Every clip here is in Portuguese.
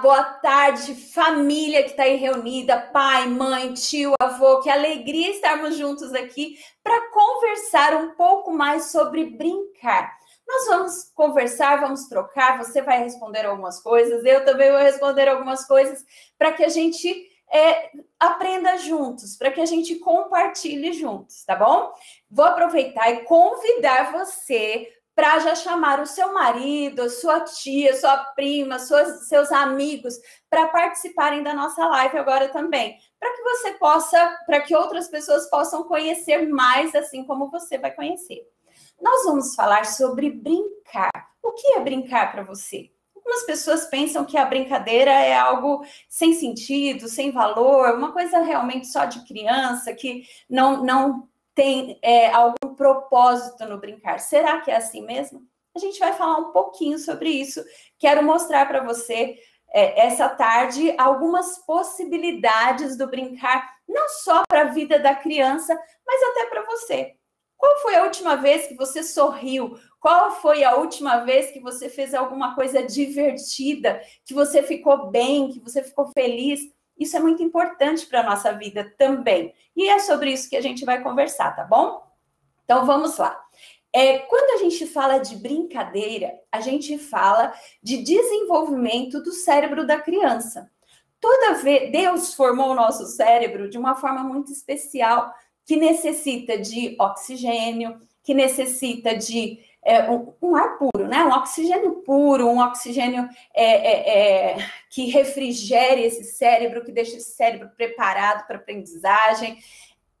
boa tarde, família que está aí reunida, pai, mãe, tio, avô, que alegria estarmos juntos aqui para conversar um pouco mais sobre brincar. Nós vamos conversar, vamos trocar, você vai responder algumas coisas, eu também vou responder algumas coisas, para que a gente é, aprenda juntos, para que a gente compartilhe juntos, tá bom? Vou aproveitar e convidar você para já chamar o seu marido, a sua tia, sua prima, suas, seus amigos para participarem da nossa live agora também, para que você possa, para que outras pessoas possam conhecer mais assim como você vai conhecer. Nós vamos falar sobre brincar. O que é brincar para você? Algumas pessoas pensam que a brincadeira é algo sem sentido, sem valor, uma coisa realmente só de criança, que não, não tem é, algum propósito no brincar. Será que é assim mesmo? A gente vai falar um pouquinho sobre isso. Quero mostrar para você é, essa tarde algumas possibilidades do brincar, não só para a vida da criança, mas até para você. Qual foi a última vez que você sorriu? Qual foi a última vez que você fez alguma coisa divertida, que você ficou bem, que você ficou feliz? Isso é muito importante para a nossa vida também. E é sobre isso que a gente vai conversar, tá bom? Então vamos lá. É, quando a gente fala de brincadeira, a gente fala de desenvolvimento do cérebro da criança. Toda vez Deus formou o nosso cérebro de uma forma muito especial, que necessita de oxigênio, que necessita de é, um, um, ar puro, né? Um oxigênio puro, um oxigênio é, é, é, que refrigere esse cérebro, que deixa esse cérebro preparado para aprendizagem.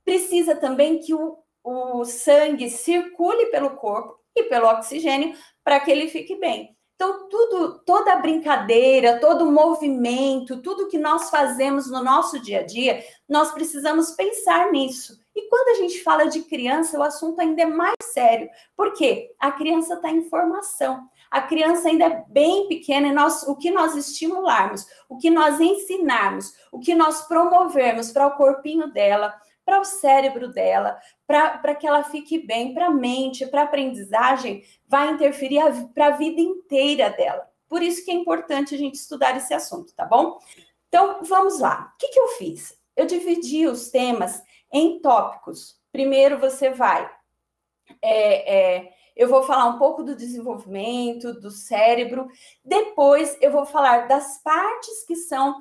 Precisa também que o, o sangue circule pelo corpo e pelo oxigênio para que ele fique bem. Então, tudo, toda a brincadeira, todo movimento, tudo que nós fazemos no nosso dia a dia, nós precisamos pensar nisso. E quando a gente fala de criança, o assunto ainda é mais sério, porque a criança está em formação. A criança ainda é bem pequena e nós, o que nós estimularmos, o que nós ensinarmos, o que nós promovermos para o corpinho dela, para o cérebro dela, para que ela fique bem, para a mente, para a aprendizagem, vai interferir para a vida inteira dela. Por isso que é importante a gente estudar esse assunto, tá bom? Então, vamos lá. O que, que eu fiz? Eu dividi os temas em tópicos. Primeiro você vai. É, é, eu vou falar um pouco do desenvolvimento do cérebro. Depois eu vou falar das partes que são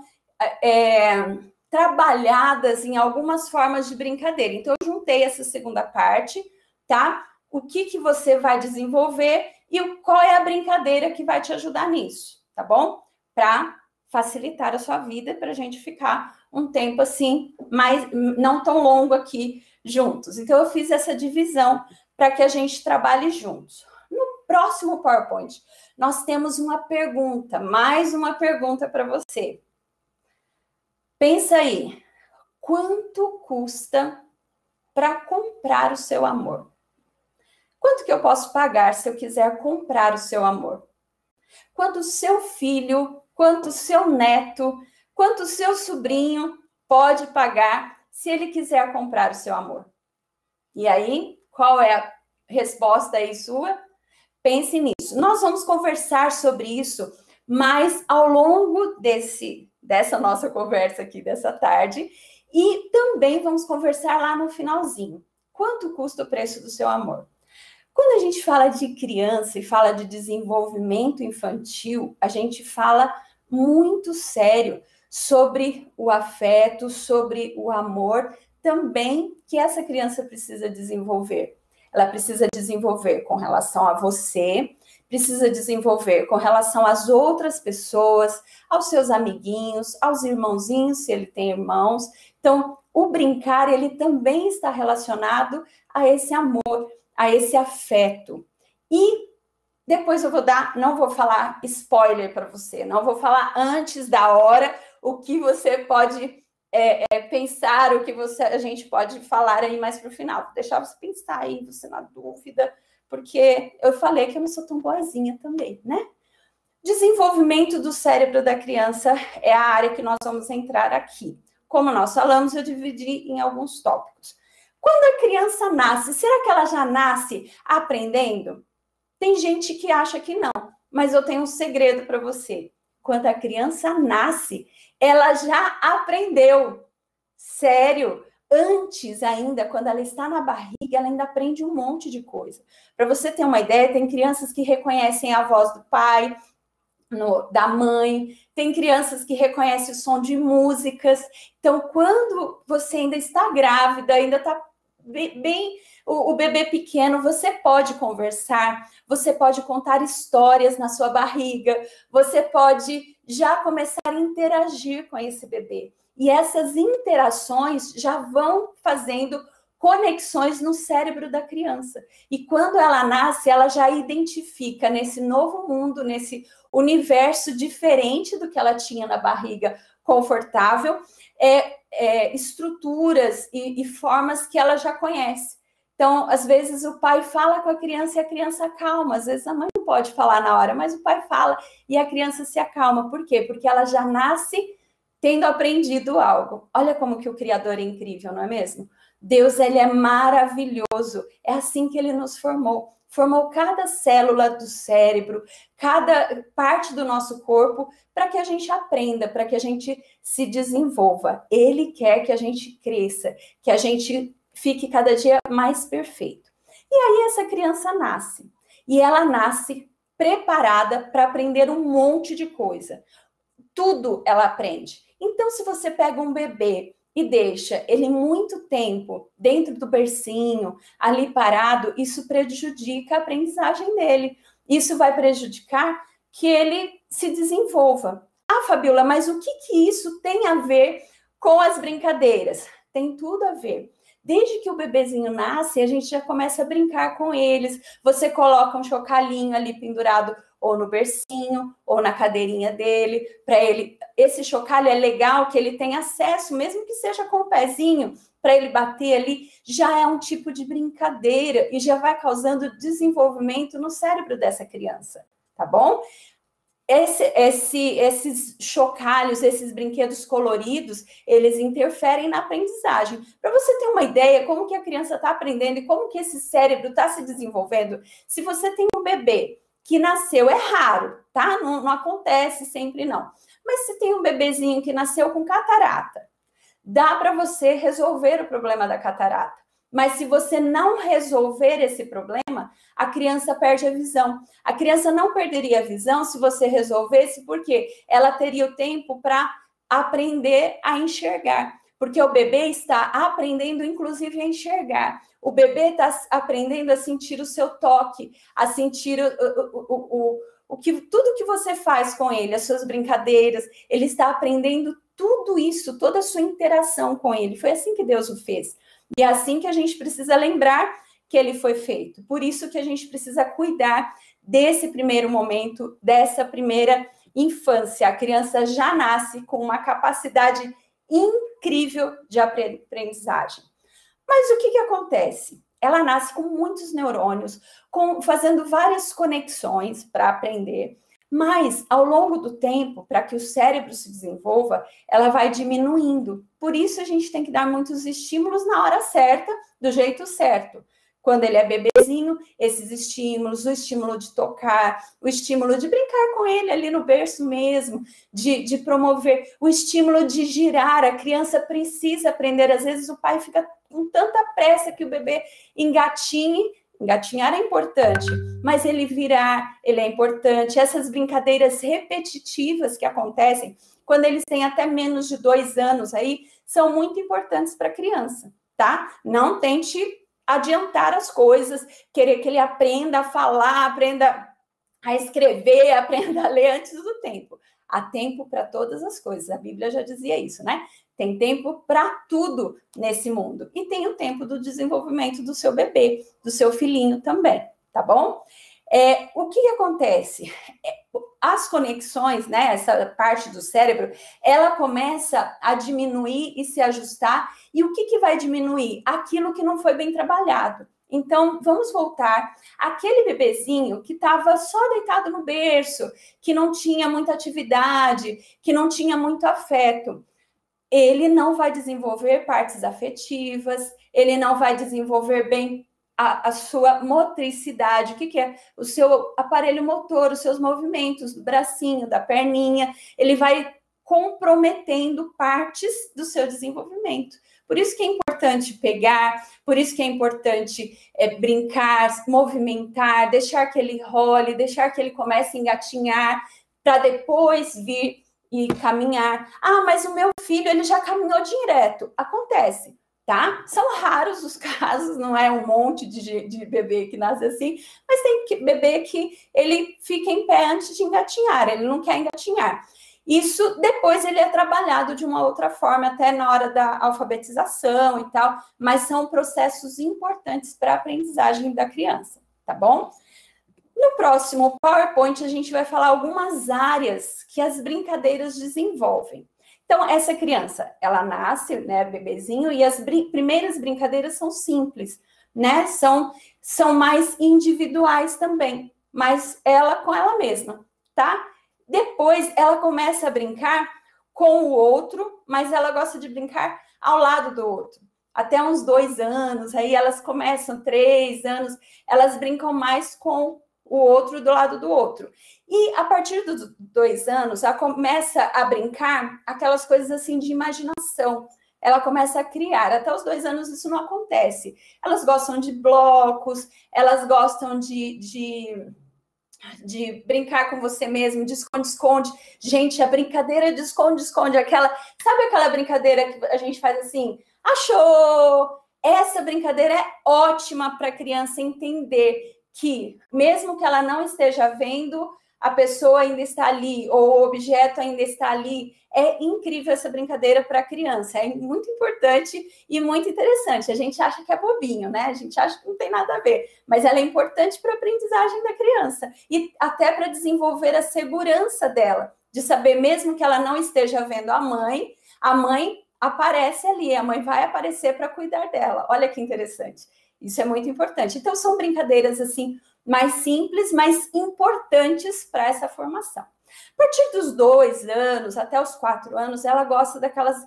é, trabalhadas em algumas formas de brincadeira. Então, eu juntei essa segunda parte, tá? O que, que você vai desenvolver e qual é a brincadeira que vai te ajudar nisso, tá bom? Para facilitar a sua vida, para a gente ficar um tempo assim, mais não tão longo aqui juntos. Então, eu fiz essa divisão para que a gente trabalhe juntos. No próximo PowerPoint, nós temos uma pergunta, mais uma pergunta para você. Pensa aí, quanto custa para comprar o seu amor? Quanto que eu posso pagar se eu quiser comprar o seu amor? Quanto o seu filho, quanto o seu neto, quanto o seu sobrinho pode pagar se ele quiser comprar o seu amor. E aí, qual é a resposta aí sua? Pense nisso. Nós vamos conversar sobre isso mais ao longo desse dessa nossa conversa aqui dessa tarde e também vamos conversar lá no finalzinho. Quanto custa o preço do seu amor? Quando a gente fala de criança e fala de desenvolvimento infantil, a gente fala muito sério sobre o afeto, sobre o amor, também que essa criança precisa desenvolver. Ela precisa desenvolver com relação a você, precisa desenvolver com relação às outras pessoas, aos seus amiguinhos, aos irmãozinhos, se ele tem irmãos. Então, o brincar, ele também está relacionado a esse amor, a esse afeto. E depois eu vou dar, não vou falar spoiler para você, não vou falar antes da hora, o que você pode é, é, pensar, o que você, a gente pode falar aí mais para o final. Vou deixar você pensar aí, você na dúvida, porque eu falei que eu não sou tão boazinha também, né? Desenvolvimento do cérebro da criança é a área que nós vamos entrar aqui. Como nós falamos, eu dividi em alguns tópicos. Quando a criança nasce, será que ela já nasce aprendendo? Tem gente que acha que não, mas eu tenho um segredo para você. Quando a criança nasce, ela já aprendeu. Sério, antes ainda, quando ela está na barriga, ela ainda aprende um monte de coisa. Para você ter uma ideia, tem crianças que reconhecem a voz do pai, no, da mãe, tem crianças que reconhecem o som de músicas. Então, quando você ainda está grávida, ainda está bem, o, o, bebê pequeno, você pode conversar, você pode contar histórias na sua barriga, você pode já começar a interagir com esse bebê. E essas interações já vão fazendo conexões no cérebro da criança. E quando ela nasce, ela já identifica nesse novo mundo, nesse universo diferente do que ela tinha na barriga confortável, é, é estruturas e, e formas que ela já conhece. Então, às vezes o pai fala com a criança e a criança acalma. Às vezes a mãe não pode falar na hora, mas o pai fala e a criança se acalma. Por quê? Porque ela já nasce tendo aprendido algo. Olha como que o Criador é incrível, não é mesmo? Deus, ele é maravilhoso. É assim que ele nos formou. Formou cada célula do cérebro, cada parte do nosso corpo, para que a gente aprenda, para que a gente se desenvolva. Ele quer que a gente cresça, que a gente fique cada dia mais perfeito. E aí essa criança nasce. E ela nasce preparada para aprender um monte de coisa. Tudo ela aprende. Então, se você pega um bebê e deixa ele muito tempo dentro do bercinho, ali parado, isso prejudica a aprendizagem dele. Isso vai prejudicar que ele se desenvolva. Ah, Fabiola, mas o que, que isso tem a ver com as brincadeiras? Tem tudo a ver. Desde que o bebezinho nasce, a gente já começa a brincar com eles. Você coloca um chocalhinho ali pendurado ou no bercinho, ou na cadeirinha dele, para ele. Esse chocalho é legal que ele tem acesso, mesmo que seja com o pezinho, para ele bater ali, já é um tipo de brincadeira e já vai causando desenvolvimento no cérebro dessa criança, tá bom? Esse, esse, esses chocalhos, esses brinquedos coloridos, eles interferem na aprendizagem. Para você ter uma ideia como que a criança está aprendendo e como que esse cérebro está se desenvolvendo, se você tem um bebê que nasceu, é raro, tá? Não, não acontece sempre, não. Mas se tem um bebezinho que nasceu com catarata, dá para você resolver o problema da catarata. Mas se você não resolver esse problema, a criança perde a visão. A criança não perderia a visão se você resolvesse, porque ela teria o tempo para aprender a enxergar. Porque o bebê está aprendendo, inclusive, a enxergar. O bebê está aprendendo a sentir o seu toque, a sentir o, o, o, o, que tudo que você faz com ele, as suas brincadeiras. Ele está aprendendo tudo isso, toda a sua interação com ele. Foi assim que Deus o fez. E é assim que a gente precisa lembrar que ele foi feito. Por isso que a gente precisa cuidar desse primeiro momento, dessa primeira infância. A criança já nasce com uma capacidade incrível de aprendizagem. Mas o que, que acontece? Ela nasce com muitos neurônios, com, fazendo várias conexões para aprender, mas ao longo do tempo, para que o cérebro se desenvolva, ela vai diminuindo. Por isso a gente tem que dar muitos estímulos na hora certa, do jeito certo. Quando ele é bebezinho, esses estímulos, o estímulo de tocar, o estímulo de brincar com ele ali no berço mesmo, de, de promover, o estímulo de girar. A criança precisa aprender. Às vezes o pai fica com tanta pressa que o bebê engatinhe. Engatinhar é importante, mas ele virar, ele é importante. Essas brincadeiras repetitivas que acontecem quando eles têm até menos de dois anos aí, são muito importantes para a criança, tá? Não tente adiantar as coisas, querer que ele aprenda a falar, aprenda a escrever, aprenda a ler antes do tempo. Há tempo para todas as coisas. A Bíblia já dizia isso, né? Tem tempo para tudo nesse mundo. E tem o tempo do desenvolvimento do seu bebê, do seu filhinho também, tá bom? É, o que, que acontece? É, as conexões, né, essa parte do cérebro, ela começa a diminuir e se ajustar. E o que, que vai diminuir? Aquilo que não foi bem trabalhado. Então, vamos voltar. Aquele bebezinho que estava só deitado no berço, que não tinha muita atividade, que não tinha muito afeto, ele não vai desenvolver partes afetivas, ele não vai desenvolver bem a, a, sua motricidade, o que, que, é? O seu aparelho motor, os seus movimentos do bracinho, da perninha, ele vai comprometendo partes do seu desenvolvimento. Por isso que é importante pegar, por isso que é importante é, brincar, movimentar, deixar que ele role, deixar que ele comece a engatinhar, para depois vir e caminhar. Ah, mas o meu filho ele já caminhou direto. Acontece tá? São raros os casos, não é um monte de, de bebê que nasce assim, mas tem que, bebê que ele fica em pé antes de engatinhar, ele não quer engatinhar. Isso depois ele é trabalhado de uma outra forma, até na hora da alfabetização e tal, mas são processos importantes para a aprendizagem da criança, tá bom? No próximo PowerPoint, a gente vai falar algumas áreas que as brincadeiras desenvolvem. Então, essa criança, ela nasce, né, bebezinho, e as brin primeiras brincadeiras são simples, né? São, são mais individuais também, mas ela com ela mesma, tá? Depois ela começa a brincar com o outro, mas ela gosta de brincar ao lado do outro. Até uns dois anos, aí elas começam, três anos, elas brincam mais com o outro do lado do outro. E a partir dos dois anos, ela começa a brincar aquelas coisas assim de imaginação. Ela começa a criar. Até os dois anos isso não acontece. Elas gostam de blocos, elas gostam de, de, de brincar com você mesmo, de esconde-esconde. Gente, a brincadeira de esconde-esconde, aquela. Sabe aquela brincadeira que a gente faz assim? Achou! Essa brincadeira é ótima para a criança entender que, mesmo que ela não esteja vendo, a pessoa ainda está ali, ou o objeto ainda está ali. É incrível essa brincadeira para a criança, é muito importante e muito interessante. A gente acha que é bobinho, né? A gente acha que não tem nada a ver, mas ela é importante para a aprendizagem da criança e até para desenvolver a segurança dela, de saber, mesmo que ela não esteja vendo a mãe, a mãe aparece ali, a mãe vai aparecer para cuidar dela. Olha que interessante. Isso é muito importante. Então, são brincadeiras assim mais simples, mas importantes para essa formação. A partir dos dois anos até os quatro anos, ela gosta daquelas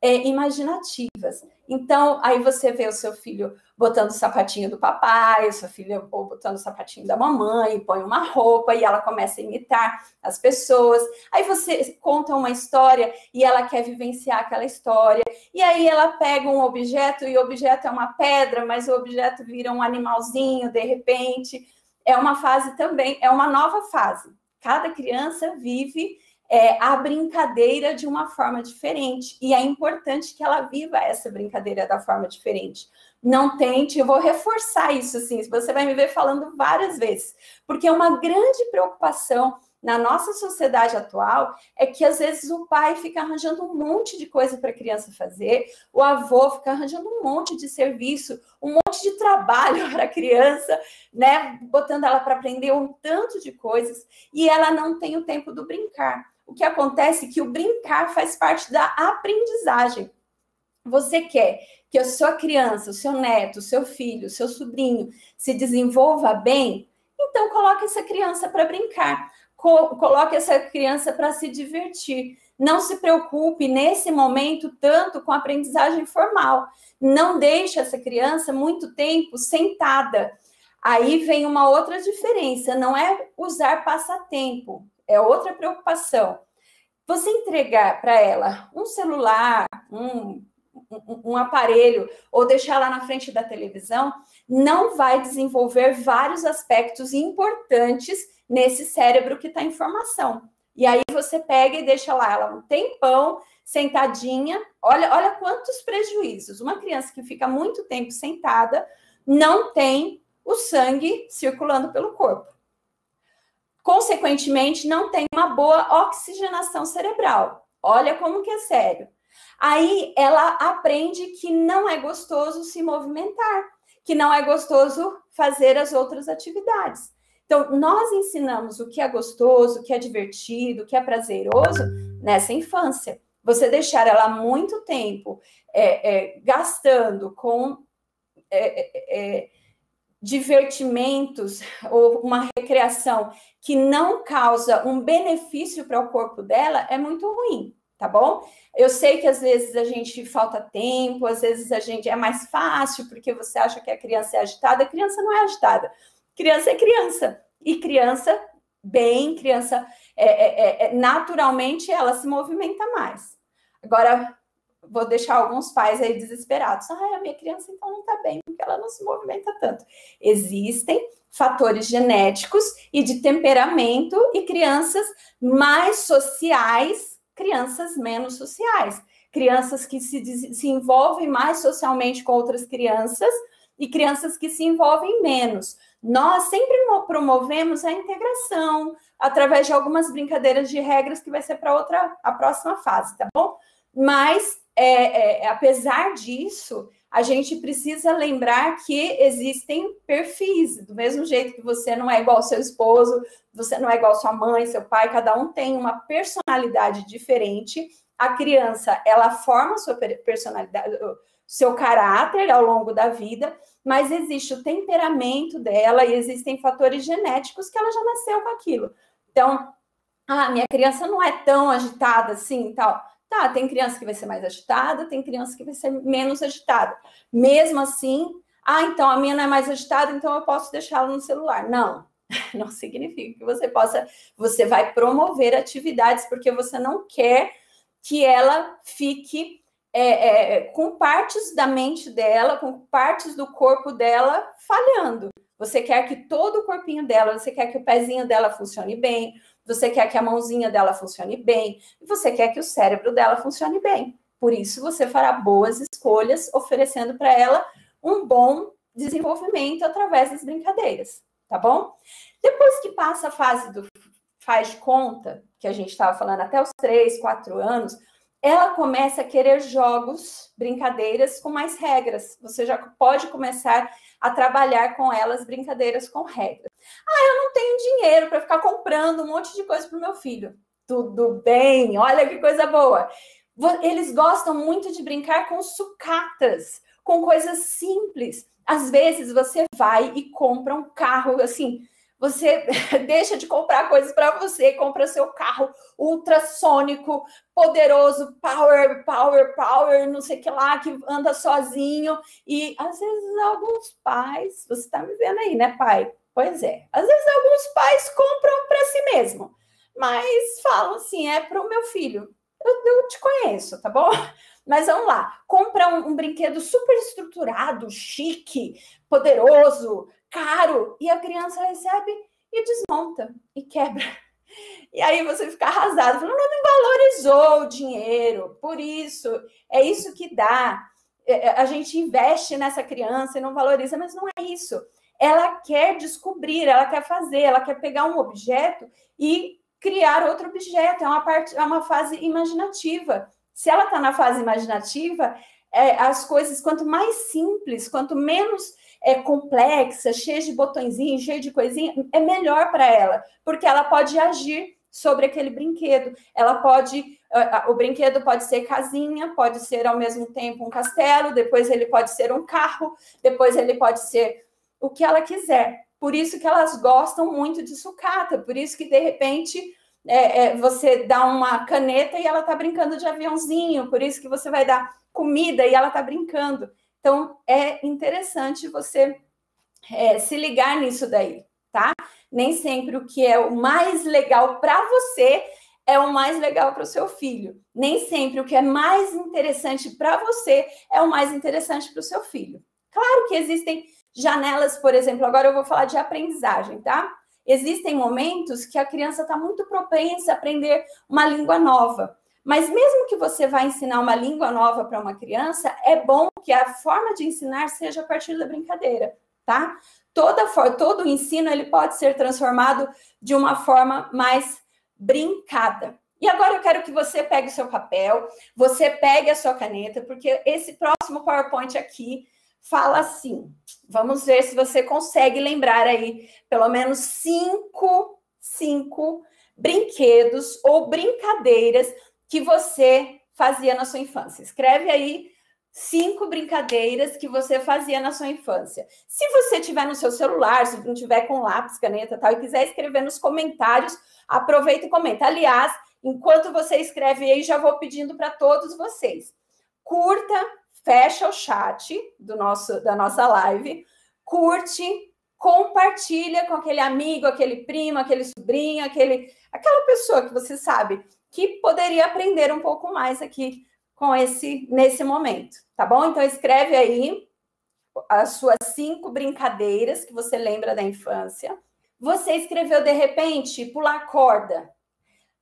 é, imaginativas. Então, aí você vê o seu filho botando o sapatinho do papai, o seu filho ou botando o sapatinho da mamãe, põe uma roupa e ela começa a imitar as pessoas. Aí você conta uma história e ela quer vivenciar aquela história. E aí ela pega um objeto e o objeto é uma pedra, mas o objeto vira um animalzinho de repente. É uma fase também, é uma nova fase. Cada criança vive é, a brincadeira de uma forma diferente. E é importante que ela viva essa brincadeira da forma diferente. Não tente, eu vou reforçar isso assim, você vai me ver falando várias vezes, porque é uma grande preocupação na nossa sociedade atual é que às vezes o pai fica arranjando um monte de coisa para a criança fazer, o avô fica arranjando um monte de serviço, um monte de trabalho para a criança, né, botando ela para aprender um tanto de coisas e ela não tem o tempo do brincar o que acontece é que o brincar faz parte da aprendizagem. Você quer que a sua criança, o seu neto, o seu filho, o seu sobrinho se desenvolva bem? Então coloque essa criança para brincar, coloque essa criança para se divertir. Não se preocupe nesse momento tanto com a aprendizagem formal. Não deixe essa criança muito tempo sentada. Aí vem uma outra diferença, não é usar passatempo é outra preocupação. Você entregar para ela um celular, um, um, um, aparelho, ou deixar lá na frente da televisão, não vai desenvolver vários aspectos importantes nesse cérebro que está em formação. E aí você pega e deixa lá ela um tempão sentadinha. Olha, olha quantos prejuízos. Uma criança que fica muito tempo sentada não tem o sangue circulando pelo corpo consequentemente, não tem uma boa oxigenação cerebral. Olha como que é sério. Aí ela aprende que não é gostoso se movimentar, que não é gostoso fazer as outras atividades. Então, nós ensinamos o que é gostoso, o que é divertido, o que é prazeroso nessa infância. Você deixar ela muito tempo é, é, gastando com é, é, é divertimentos ou uma recreação que não causa um benefício para o corpo dela é muito ruim. Tá bom? Eu sei que às vezes a gente falta tempo, às vezes a gente é mais fácil porque você acha que a criança é agitada, a criança não é agitada. Criança é criança. E criança, bem, criança, é, é, é, é naturalmente, ela se movimenta mais. Agora, vou deixar alguns pais aí desesperados. Ah, a minha criança então não está bem, porque ela não se movimenta tanto. Existem fatores genéticos e de temperamento e crianças mais sociais, crianças menos sociais. Crianças que se, se envolvem mais socialmente com outras crianças e crianças que se envolvem menos. Nós sempre promovemos a integração através de algumas brincadeiras de regras que vai ser para outra a próxima fase, tá bom? Mas é, é, apesar disso, a gente precisa lembrar que existem perfis, do mesmo jeito que você não é igual ao seu esposo, você não é igual sua mãe, seu pai, cada um tem uma personalidade diferente. A criança, ela forma sua personalidade, seu caráter ao longo da vida, mas existe o temperamento dela e existem fatores genéticos que ela já nasceu com aquilo. Então, ah, minha criança não é tão agitada assim, tal. Tá, tem criança que vai ser mais agitada, tem criança que vai ser menos agitada. Mesmo assim, ah, então a minha não é mais agitada, então eu posso deixá-la no celular. Não, não significa que você possa, você vai promover atividades porque você não quer que ela fique é, é, com partes da mente dela, com partes do corpo dela falhando. Você quer que todo o corpinho dela, você quer que o pezinho dela funcione bem, você quer que a mãozinha dela funcione bem, e você quer que o cérebro dela funcione bem. Por isso, você fará boas escolhas, oferecendo para ela um bom desenvolvimento através das brincadeiras, tá bom? Depois que passa a fase do faz de conta, que a gente estava falando até os três, quatro anos, ela começa a querer jogos, brincadeiras com mais regras. Você já pode começar a trabalhar com elas brincadeiras com regras. Ah, eu não tenho dinheiro para ficar comprando um monte de coisa para o meu filho. Tudo bem, olha que coisa boa. Eles gostam muito de brincar com sucatas, com coisas simples. Às vezes você vai e compra um carro assim, você deixa de comprar coisas para você, compra seu carro ultrassônico, poderoso, power, power, power, não sei que lá, que anda sozinho. E às vezes alguns pais, você está me vendo aí, né, pai? Pois é. Às vezes alguns pais compram para si mesmo, mas falam assim: é para o meu filho. Eu, eu, te conheço, tá bom? Mas vamos lá, compra um, um brinquedo super estruturado, chique, poderoso, caro, e a criança recebe e desmonta e quebra. E aí você fica arrasado, falando, não, valorizou o dinheiro, por isso, é isso que dá. É, é, a gente investe nessa criança e não valoriza, mas não é isso. Ela quer descobrir, ela quer fazer, ela quer pegar um objeto e criar outro objeto. É uma parte, é uma fase imaginativa. Se ela está na fase imaginativa, é, as coisas, quanto mais simples, quanto menos é complexa, cheia de botõezinhos, cheia de coisinha, é melhor para ela, porque ela pode agir sobre aquele brinquedo. Ela pode, o brinquedo pode ser casinha, pode ser ao mesmo tempo um castelo, depois ele pode ser um carro, depois ele pode ser o que ela quiser. Por isso que elas gostam muito de sucata, por isso que de repente é, é, você dá uma caneta e ela está brincando de aviãozinho, por isso que você vai dar comida e ela está brincando. Então, é interessante você é, se ligar nisso daí, tá? Nem sempre o que é o mais legal para você é o mais legal para o seu filho. Nem sempre o que é mais interessante para você é o mais interessante para o seu filho. Claro que existem janelas, por exemplo, agora eu vou falar de aprendizagem, tá? Existem momentos que a criança está muito propensa a aprender uma língua nova. Mas mesmo que você vá ensinar uma língua nova para uma criança, é bom que a forma de ensinar seja a partir da brincadeira, tá? Toda todo o ensino ele pode ser transformado de uma forma mais brincada. E agora eu quero que você pegue o seu papel, você pegue a sua caneta, porque esse próximo PowerPoint aqui fala assim. Vamos ver se você consegue lembrar aí pelo menos cinco, cinco brinquedos ou brincadeiras que você fazia na sua infância. Escreve aí cinco brincadeiras que você fazia na sua infância. Se você tiver no seu celular, se não tiver com lápis, caneta tal, e quiser escrever nos comentários, aproveita e comenta. Aliás, enquanto você escreve aí, já vou pedindo para todos vocês. Curta, fecha o chat do nosso da nossa live, curte, compartilha com aquele amigo, aquele primo, aquele sobrinho, aquele aquela pessoa que você sabe que poderia aprender um pouco mais aqui com esse nesse momento, tá bom? Então escreve aí as suas cinco brincadeiras que você lembra da infância. Você escreveu de repente pular corda.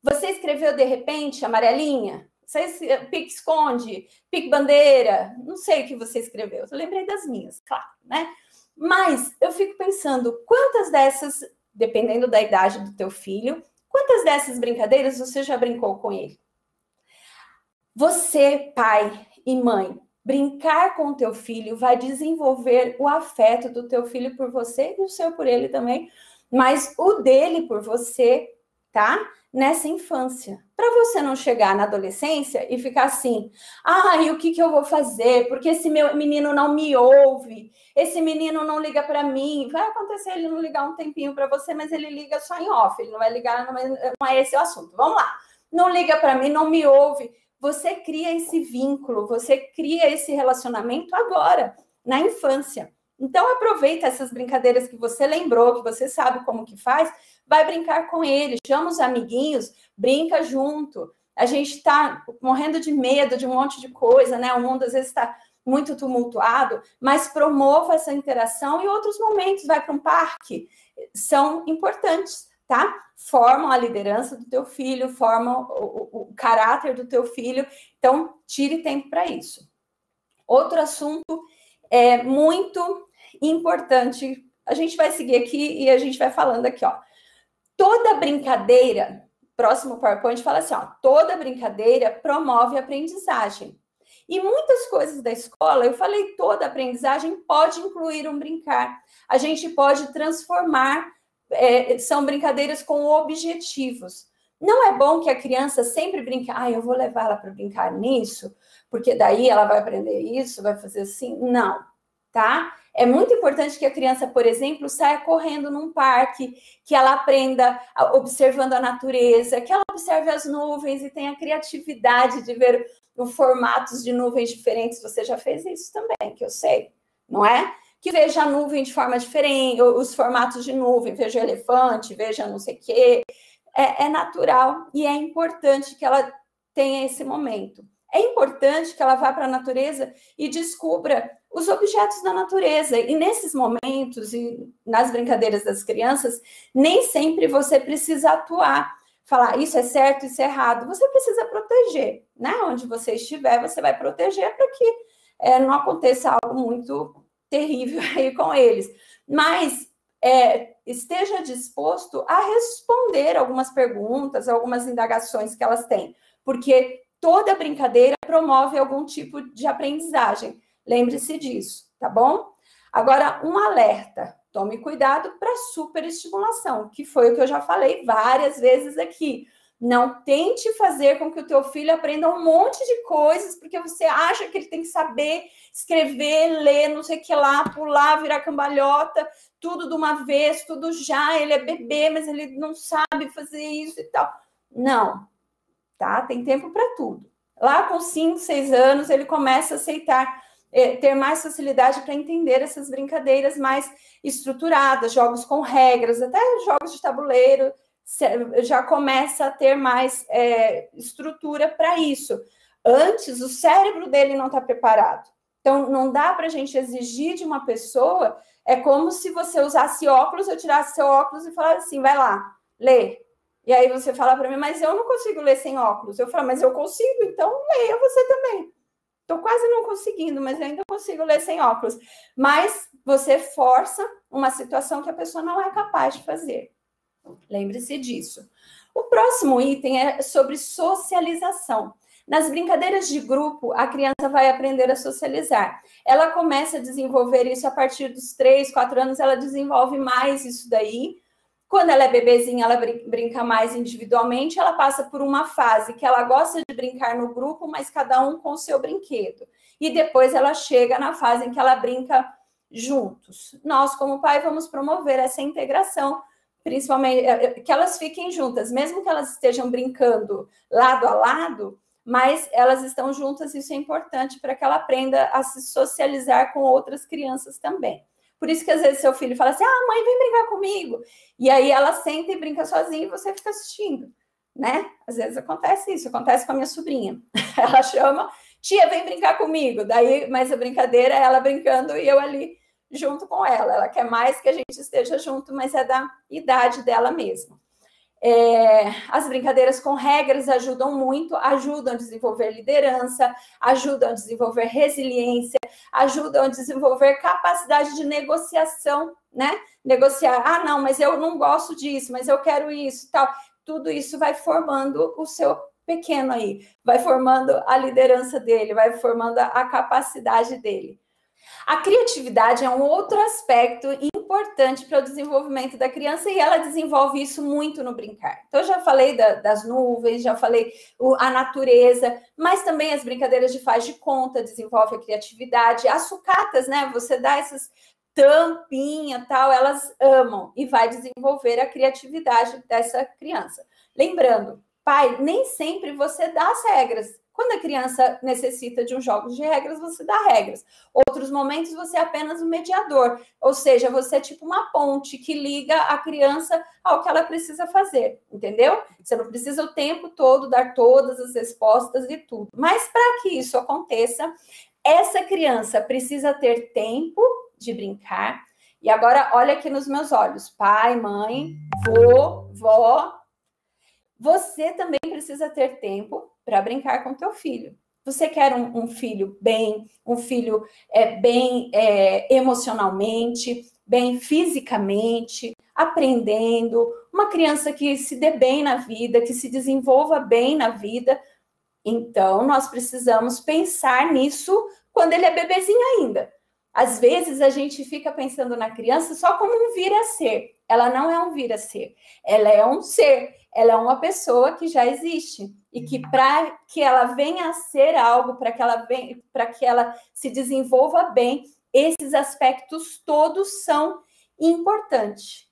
Você escreveu de repente amarelinha. Você pique esconde, pique bandeira. Não sei o que você escreveu. Eu lembrei das minhas, claro, né? Mas eu fico pensando quantas dessas, dependendo da idade do teu filho, quantas dessas brincadeiras você já brincou com ele? Você, pai e mãe, brincar com o teu filho vai desenvolver o afeto do teu filho por você e o seu por ele também, mas o dele por você, tá? Nessa infância. Para você não chegar na adolescência e ficar assim: ah, e o que, que eu vou fazer? Porque esse meu menino não me ouve, esse menino não liga para mim. Vai acontecer ele não ligar um tempinho para você, mas ele liga só em off, ele não vai ligar, não é esse o assunto. Vamos lá. Não liga para mim, não me ouve você cria esse vínculo, você cria esse relacionamento agora, na infância. Então aproveita essas brincadeiras que você lembrou, que você sabe como que faz, vai brincar com ele, chama os amiguinhos, brinca junto. A gente está morrendo de medo de um monte de coisa, né? O mundo às vezes está muito tumultuado, mas promova essa interação e outros momentos, vai para um parque, são importantes tá? Formam a liderança do teu filho, formam o, o, o caráter do teu filho. Então, tire tempo para isso. Outro assunto é muito importante. A gente vai seguir aqui e a gente vai falando aqui, ó. Toda brincadeira, próximo PowerPoint fala assim, ó, toda brincadeira promove aprendizagem. E muitas coisas da escola, eu falei, toda aprendizagem pode incluir um brincar. A gente pode transformar é, são brincadeiras com objetivos. Não é bom que a criança sempre brinque, ah, eu vou levar ela para brincar nisso, porque daí ela vai aprender isso, vai fazer assim. Não, tá? É muito importante que a criança, por exemplo, saia correndo num parque, que ela aprenda observando a natureza, que ela observe as nuvens e tenha criatividade de ver os formatos de nuvens diferentes. Você já fez isso também, que eu sei, não é? que veja a nuvem de forma diferente, os formatos de nuvem, veja elefante, veja não sei o quê. É, é natural e é importante que ela tenha esse momento. É importante que ela vá para a natureza e descubra os objetos da natureza. E nesses momentos e nas brincadeiras das crianças, nem sempre você precisa atuar, falar isso é certo, isso é errado. Você precisa proteger, né? Onde você estiver, você vai proteger para que é, não aconteça algo muito terrível aí com eles. Mas é, esteja disposto a responder algumas perguntas, algumas indagações que elas têm, porque toda brincadeira promove algum tipo de aprendizagem. Lembre-se disso, tá bom? Agora, um alerta: tome cuidado para superestimulação, que foi o que eu já falei várias vezes aqui. Não tente fazer com que o teu filho aprenda um monte de coisas, porque você acha que ele tem que saber escrever, ler, não sei o que lá, pular, virar cambalhota, tudo de uma vez, tudo já. Ele é bebê, mas ele não sabe fazer isso e tal. Não, tá? Tem tempo para tudo. Lá com 5, 6 anos, ele começa a aceitar, ter mais facilidade para entender essas brincadeiras mais estruturadas, jogos com regras, até jogos de tabuleiro já começa a ter mais é, estrutura para isso. Antes, o cérebro dele não está preparado. Então, não dá para a gente exigir de uma pessoa, é como se você usasse óculos, eu tirasse seu óculos e falasse assim, vai lá, lê. E aí você fala para mim, mas eu não consigo ler sem óculos. Eu falo, mas eu consigo, então leia você também. Estou quase não conseguindo, mas ainda consigo ler sem óculos. Mas você força uma situação que a pessoa não é capaz de fazer. Lembre-se disso. O próximo item é sobre socialização. Nas brincadeiras de grupo, a criança vai aprender a socializar. Ela começa a desenvolver isso a partir dos 3, 4 anos, ela desenvolve mais isso daí. Quando ela é bebezinha, ela brinca mais individualmente, ela passa por uma fase que ela gosta de brincar no grupo, mas cada um com o seu brinquedo. E depois ela chega na fase em que ela brinca juntos. Nós, como pai, vamos promover essa integração principalmente é, é, que elas fiquem juntas, mesmo que elas estejam brincando lado a lado, mas elas estão juntas, isso é importante para que ela aprenda a se socializar com outras crianças também. Por isso que às vezes seu filho fala assim: ah, mãe, vem brincar comigo. E aí ela senta e brinca sozinha e você fica assistindo, né? Às vezes acontece isso, acontece com a minha sobrinha. Ela chama, tia, vem brincar comigo. Daí, mas a brincadeira é ela brincando e eu ali junto com ela. Ela quer mais que a gente esteja junto, mas é da idade dela mesmo. É, as brincadeiras com regras ajudam muito, ajudam a desenvolver liderança, ajudam a desenvolver resiliência, ajudam a desenvolver capacidade de negociação, né? Negociar, ah, não, mas eu não gosto disso, mas eu quero isso, tal. Tudo isso vai formando o seu pequeno aí, vai formando a liderança dele, vai formando a capacidade dele. A criatividade é um outro aspecto importante para o desenvolvimento da criança e ela desenvolve isso muito no brincar. Então, já falei da, das nuvens, já falei o, a natureza, mas também as brincadeiras de faz de conta desenvolve a criatividade. As sucatas, né? Você dá essas tampinha tal, elas amam e vai desenvolver a criatividade dessa criança. Lembrando, pai, nem sempre você dá as regras. Quando a criança necessita de um jogo de regras, você dá regras. Outros momentos você é apenas um mediador, ou seja, você é tipo uma ponte que liga a criança ao que ela precisa fazer, entendeu? Você não precisa o tempo todo dar todas as respostas e tudo. Mas para que isso aconteça, essa criança precisa ter tempo de brincar. E agora olha aqui nos meus olhos, pai, mãe, vô, vó, você também precisa ter tempo para brincar com teu filho. Você quer um, um filho bem, um filho é, bem é, emocionalmente, bem fisicamente, aprendendo, uma criança que se dê bem na vida, que se desenvolva bem na vida. Então, nós precisamos pensar nisso quando ele é bebezinho ainda. Às vezes a gente fica pensando na criança só como um vir a ser. Ela não é um vir a ser, ela é um ser, ela é uma pessoa que já existe e que para que ela venha a ser algo, para que ela venha, para que ela se desenvolva bem, esses aspectos todos são importantes.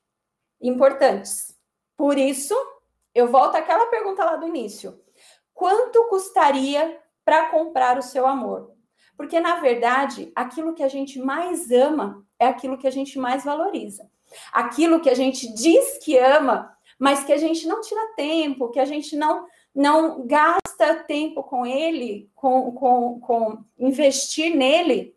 Importantes. Por isso, eu volto àquela pergunta lá do início. Quanto custaria para comprar o seu amor? Porque, na verdade, aquilo que a gente mais ama é aquilo que a gente mais valoriza. Aquilo que a gente diz que ama, mas que a gente não tira tempo, que a gente não, não gasta tempo com ele, com, com, com investir nele,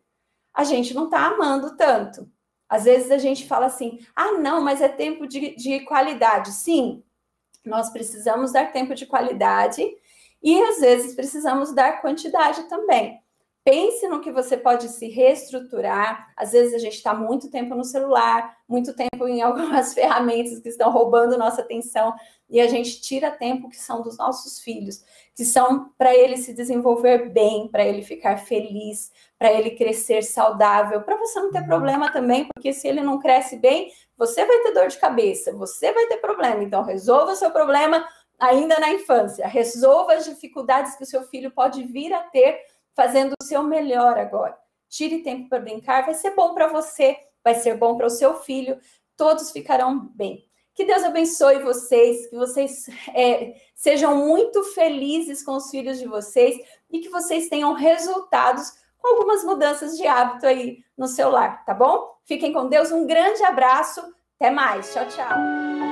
a gente não está amando tanto. Às vezes a gente fala assim: ah, não, mas é tempo de, de qualidade. Sim, nós precisamos dar tempo de qualidade e às vezes precisamos dar quantidade também. Pense no que você pode se reestruturar. Às vezes a gente está muito tempo no celular, muito tempo em algumas ferramentas que estão roubando nossa atenção e a gente tira tempo que são dos nossos filhos, que são para ele se desenvolver bem, para ele ficar feliz, para ele crescer saudável, para você não ter problema também, porque se ele não cresce bem, você vai ter dor de cabeça, você vai ter problema. Então resolva o seu problema ainda na infância, resolva as dificuldades que o seu filho pode vir a ter fazendo o seu melhor agora. Tire tempo para brincar, vai ser bom para você, vai ser bom para o seu filho, todos ficarão bem. Que Deus abençoe vocês, que vocês é, sejam muito felizes com os filhos de vocês e que vocês tenham resultados com algumas mudanças de hábito aí no seu lar, tá bom? Fiquem com Deus, um grande abraço, até mais, tchau, tchau.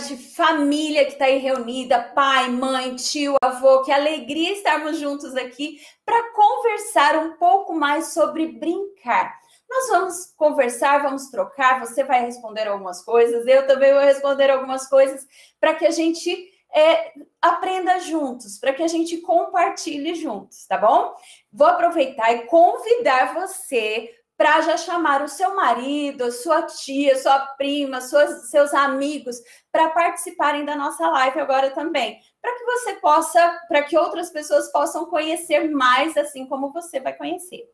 Tarde, família que está aí reunida, pai, mãe, tio, avô, que alegria estarmos juntos aqui para conversar um pouco mais sobre brincar. Nós vamos conversar, vamos trocar, você vai responder algumas coisas, eu também vou responder algumas coisas, para que a gente é, aprenda juntos, para que a gente compartilhe juntos, tá bom? Vou aproveitar e convidar você para já chamar o seu marido, a sua tia, sua prima, suas, seus amigos para participarem da nossa live agora também, para que você possa, para que outras pessoas possam conhecer mais assim como você vai conhecer.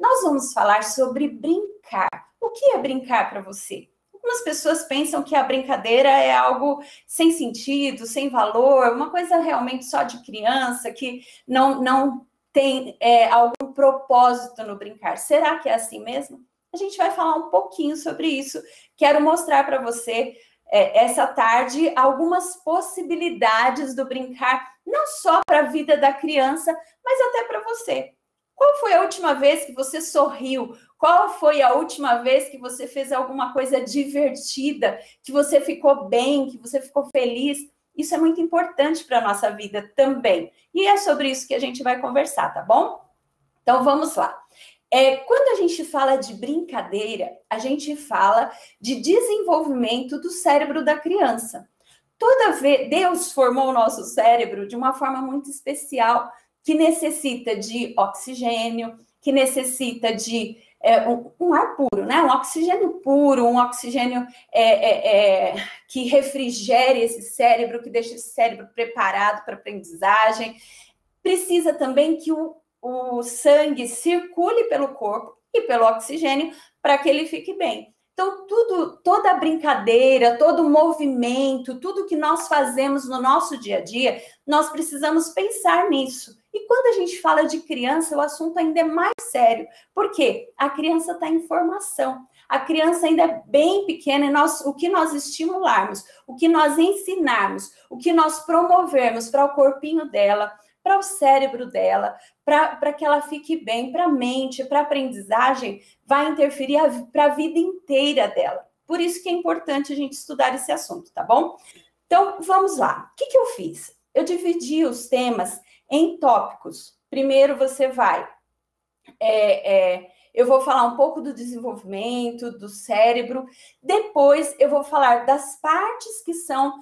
Nós vamos falar sobre brincar. O que é brincar para você? Algumas pessoas pensam que a brincadeira é algo sem sentido, sem valor, uma coisa realmente só de criança, que não, não tem é, algum propósito no brincar. Será que é assim mesmo? A gente vai falar um pouquinho sobre isso. Quero mostrar para você é, essa tarde algumas possibilidades do brincar, não só para a vida da criança, mas até para você. Qual foi a última vez que você sorriu? Qual foi a última vez que você fez alguma coisa divertida, que você ficou bem, que você ficou feliz? Isso é muito importante para a nossa vida também. E é sobre isso que a gente vai conversar, tá bom? Então vamos lá. É, quando a gente fala de brincadeira, a gente fala de desenvolvimento do cérebro da criança. Toda vez Deus formou o nosso cérebro de uma forma muito especial, que necessita de oxigênio, que necessita de é, um, um, ar puro, né? Um oxigênio puro, um oxigênio é, é, é, que refrigere esse cérebro, que deixe esse cérebro preparado para aprendizagem. Precisa também que o, o sangue circule pelo corpo e pelo oxigênio para que ele fique bem. Então, tudo, toda a brincadeira, todo movimento, tudo que nós fazemos no nosso dia a dia, nós precisamos pensar nisso. E quando a gente fala de criança, o assunto ainda é mais sério, porque a criança está em formação. A criança ainda é bem pequena e nós, o que nós estimularmos, o que nós ensinarmos, o que nós promovermos para o corpinho dela, para o cérebro dela, para que ela fique bem, para a mente, para a aprendizagem, vai interferir para a vida inteira dela. Por isso que é importante a gente estudar esse assunto, tá bom? Então, vamos lá. O que, que eu fiz? Eu dividi os temas em tópicos. Primeiro você vai. É, é, eu vou falar um pouco do desenvolvimento do cérebro. Depois eu vou falar das partes que são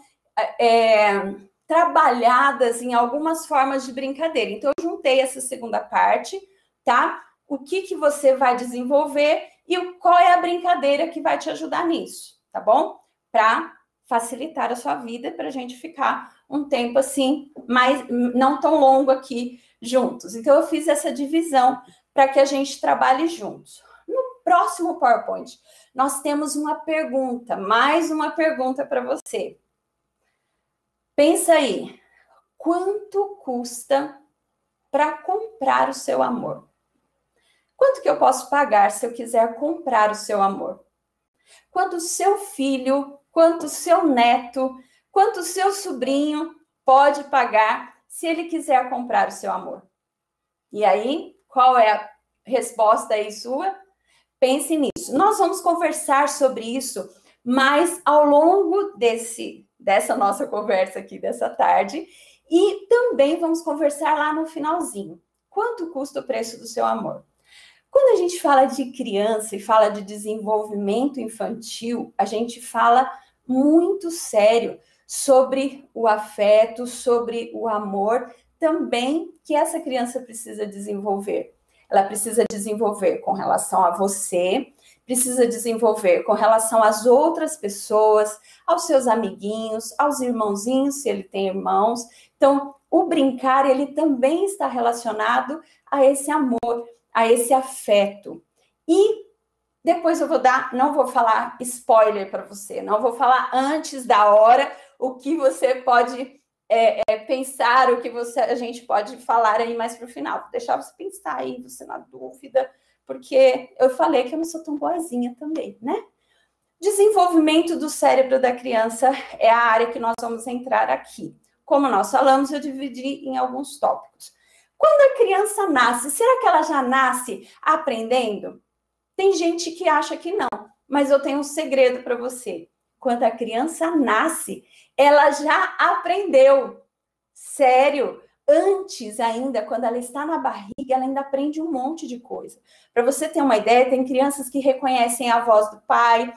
é, trabalhadas em algumas formas de brincadeira. Então, eu juntei essa segunda parte, tá? O que, que você vai desenvolver e qual é a brincadeira que vai te ajudar nisso, tá bom? Para facilitar a sua vida, para a gente ficar um tempo assim, mais não tão longo aqui juntos. Então, eu fiz essa divisão para que a gente trabalhe juntos. No próximo PowerPoint, nós temos uma pergunta, mais uma pergunta para você. Pensa aí, quanto custa para comprar o seu amor? Quanto que eu posso pagar se eu quiser comprar o seu amor? Quanto o seu filho, quanto seu neto, quanto seu sobrinho pode pagar se ele quiser comprar o seu amor. E aí, qual é a resposta aí sua? Pense nisso. Nós vamos conversar sobre isso mais ao longo desse dessa nossa conversa aqui dessa tarde e também vamos conversar lá no finalzinho. Quanto custa o preço do seu amor? Quando a gente fala de criança e fala de desenvolvimento infantil, a gente fala muito sério sobre o afeto, sobre o amor, também que essa criança precisa desenvolver. Ela precisa desenvolver com relação a você, precisa desenvolver com relação às outras pessoas, aos seus amiguinhos, aos irmãozinhos, se ele tem irmãos. Então, o brincar, ele também está relacionado a esse amor, a esse afeto. E depois eu vou dar, não vou falar spoiler para você, não vou falar antes da hora, o que você pode é, é, pensar, o que você, a gente pode falar aí mais para o final. Vou deixar você pensar aí, você na dúvida, porque eu falei que eu não sou tão boazinha também, né? Desenvolvimento do cérebro da criança é a área que nós vamos entrar aqui. Como nós falamos, eu dividi em alguns tópicos. Quando a criança nasce, será que ela já nasce aprendendo? Tem gente que acha que não, mas eu tenho um segredo para você. quando a criança nasce, ela já aprendeu. Sério, antes ainda, quando ela está na barriga, ela ainda aprende um monte de coisa. Para você ter uma ideia, tem crianças que reconhecem a voz do pai,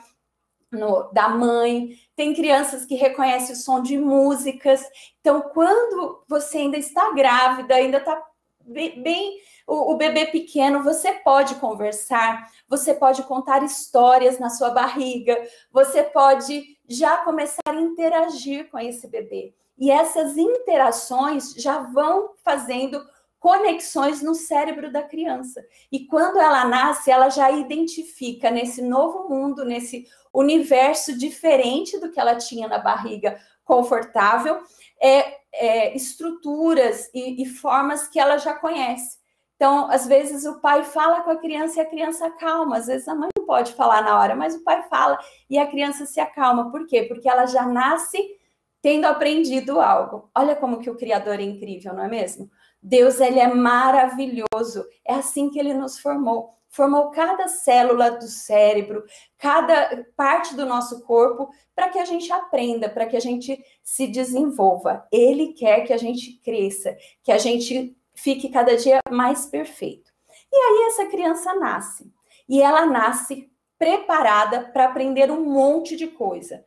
no, da mãe, tem crianças que reconhecem o som de músicas. Então, quando você ainda está grávida, ainda está bem, bem o, o, bebê pequeno, você pode conversar, você pode contar histórias na sua barriga, você pode já começar a interagir com esse bebê. E essas interações já vão fazendo conexões no cérebro da criança. E quando ela nasce, ela já identifica nesse novo mundo, nesse universo diferente do que ela tinha na barriga confortável, é, é estruturas e, e formas que ela já conhece. Então, às vezes o pai fala com a criança e a criança acalma. Às vezes a mãe não pode falar na hora, mas o pai fala e a criança se acalma. Por quê? Porque ela já nasce tendo aprendido algo. Olha como que o Criador é incrível, não é mesmo? Deus, ele é maravilhoso. É assim que ele nos formou. Formou cada célula do cérebro, cada parte do nosso corpo, para que a gente aprenda, para que a gente se desenvolva. Ele quer que a gente cresça, que a gente fique cada dia mais perfeito. E aí essa criança nasce. E ela nasce preparada para aprender um monte de coisa.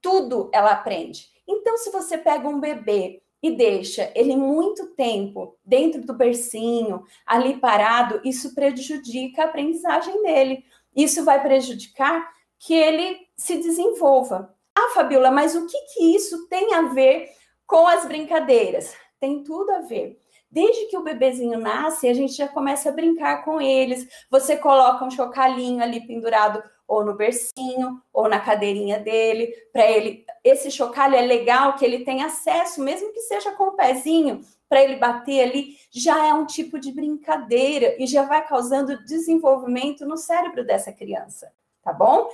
Tudo ela aprende. Então, se você pega um bebê e deixa ele muito tempo dentro do bercinho, ali parado, isso prejudica a aprendizagem dele. Isso vai prejudicar que ele se desenvolva. Ah, Fabiola, mas o que, que isso tem a ver com as brincadeiras? Tem tudo a ver. Desde que o bebezinho nasce, a gente já começa a brincar com eles. Você coloca um chocalhinho ali pendurado ou no bercinho, ou na cadeirinha dele, para ele. Esse chocalho é legal que ele tem acesso, mesmo que seja com o pezinho, para ele bater ali, já é um tipo de brincadeira e já vai causando desenvolvimento no cérebro dessa criança, tá bom?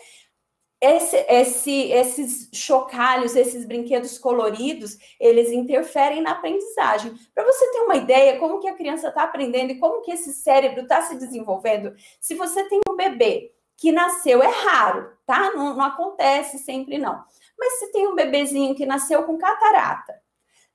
Esse, esse, esses chocalhos, esses brinquedos coloridos, eles interferem na aprendizagem. Para você ter uma ideia como que a criança está aprendendo e como que esse cérebro está se desenvolvendo, se você tem um bebê que nasceu, é raro, tá? Não, não acontece sempre, não. Mas se tem um bebezinho que nasceu com catarata,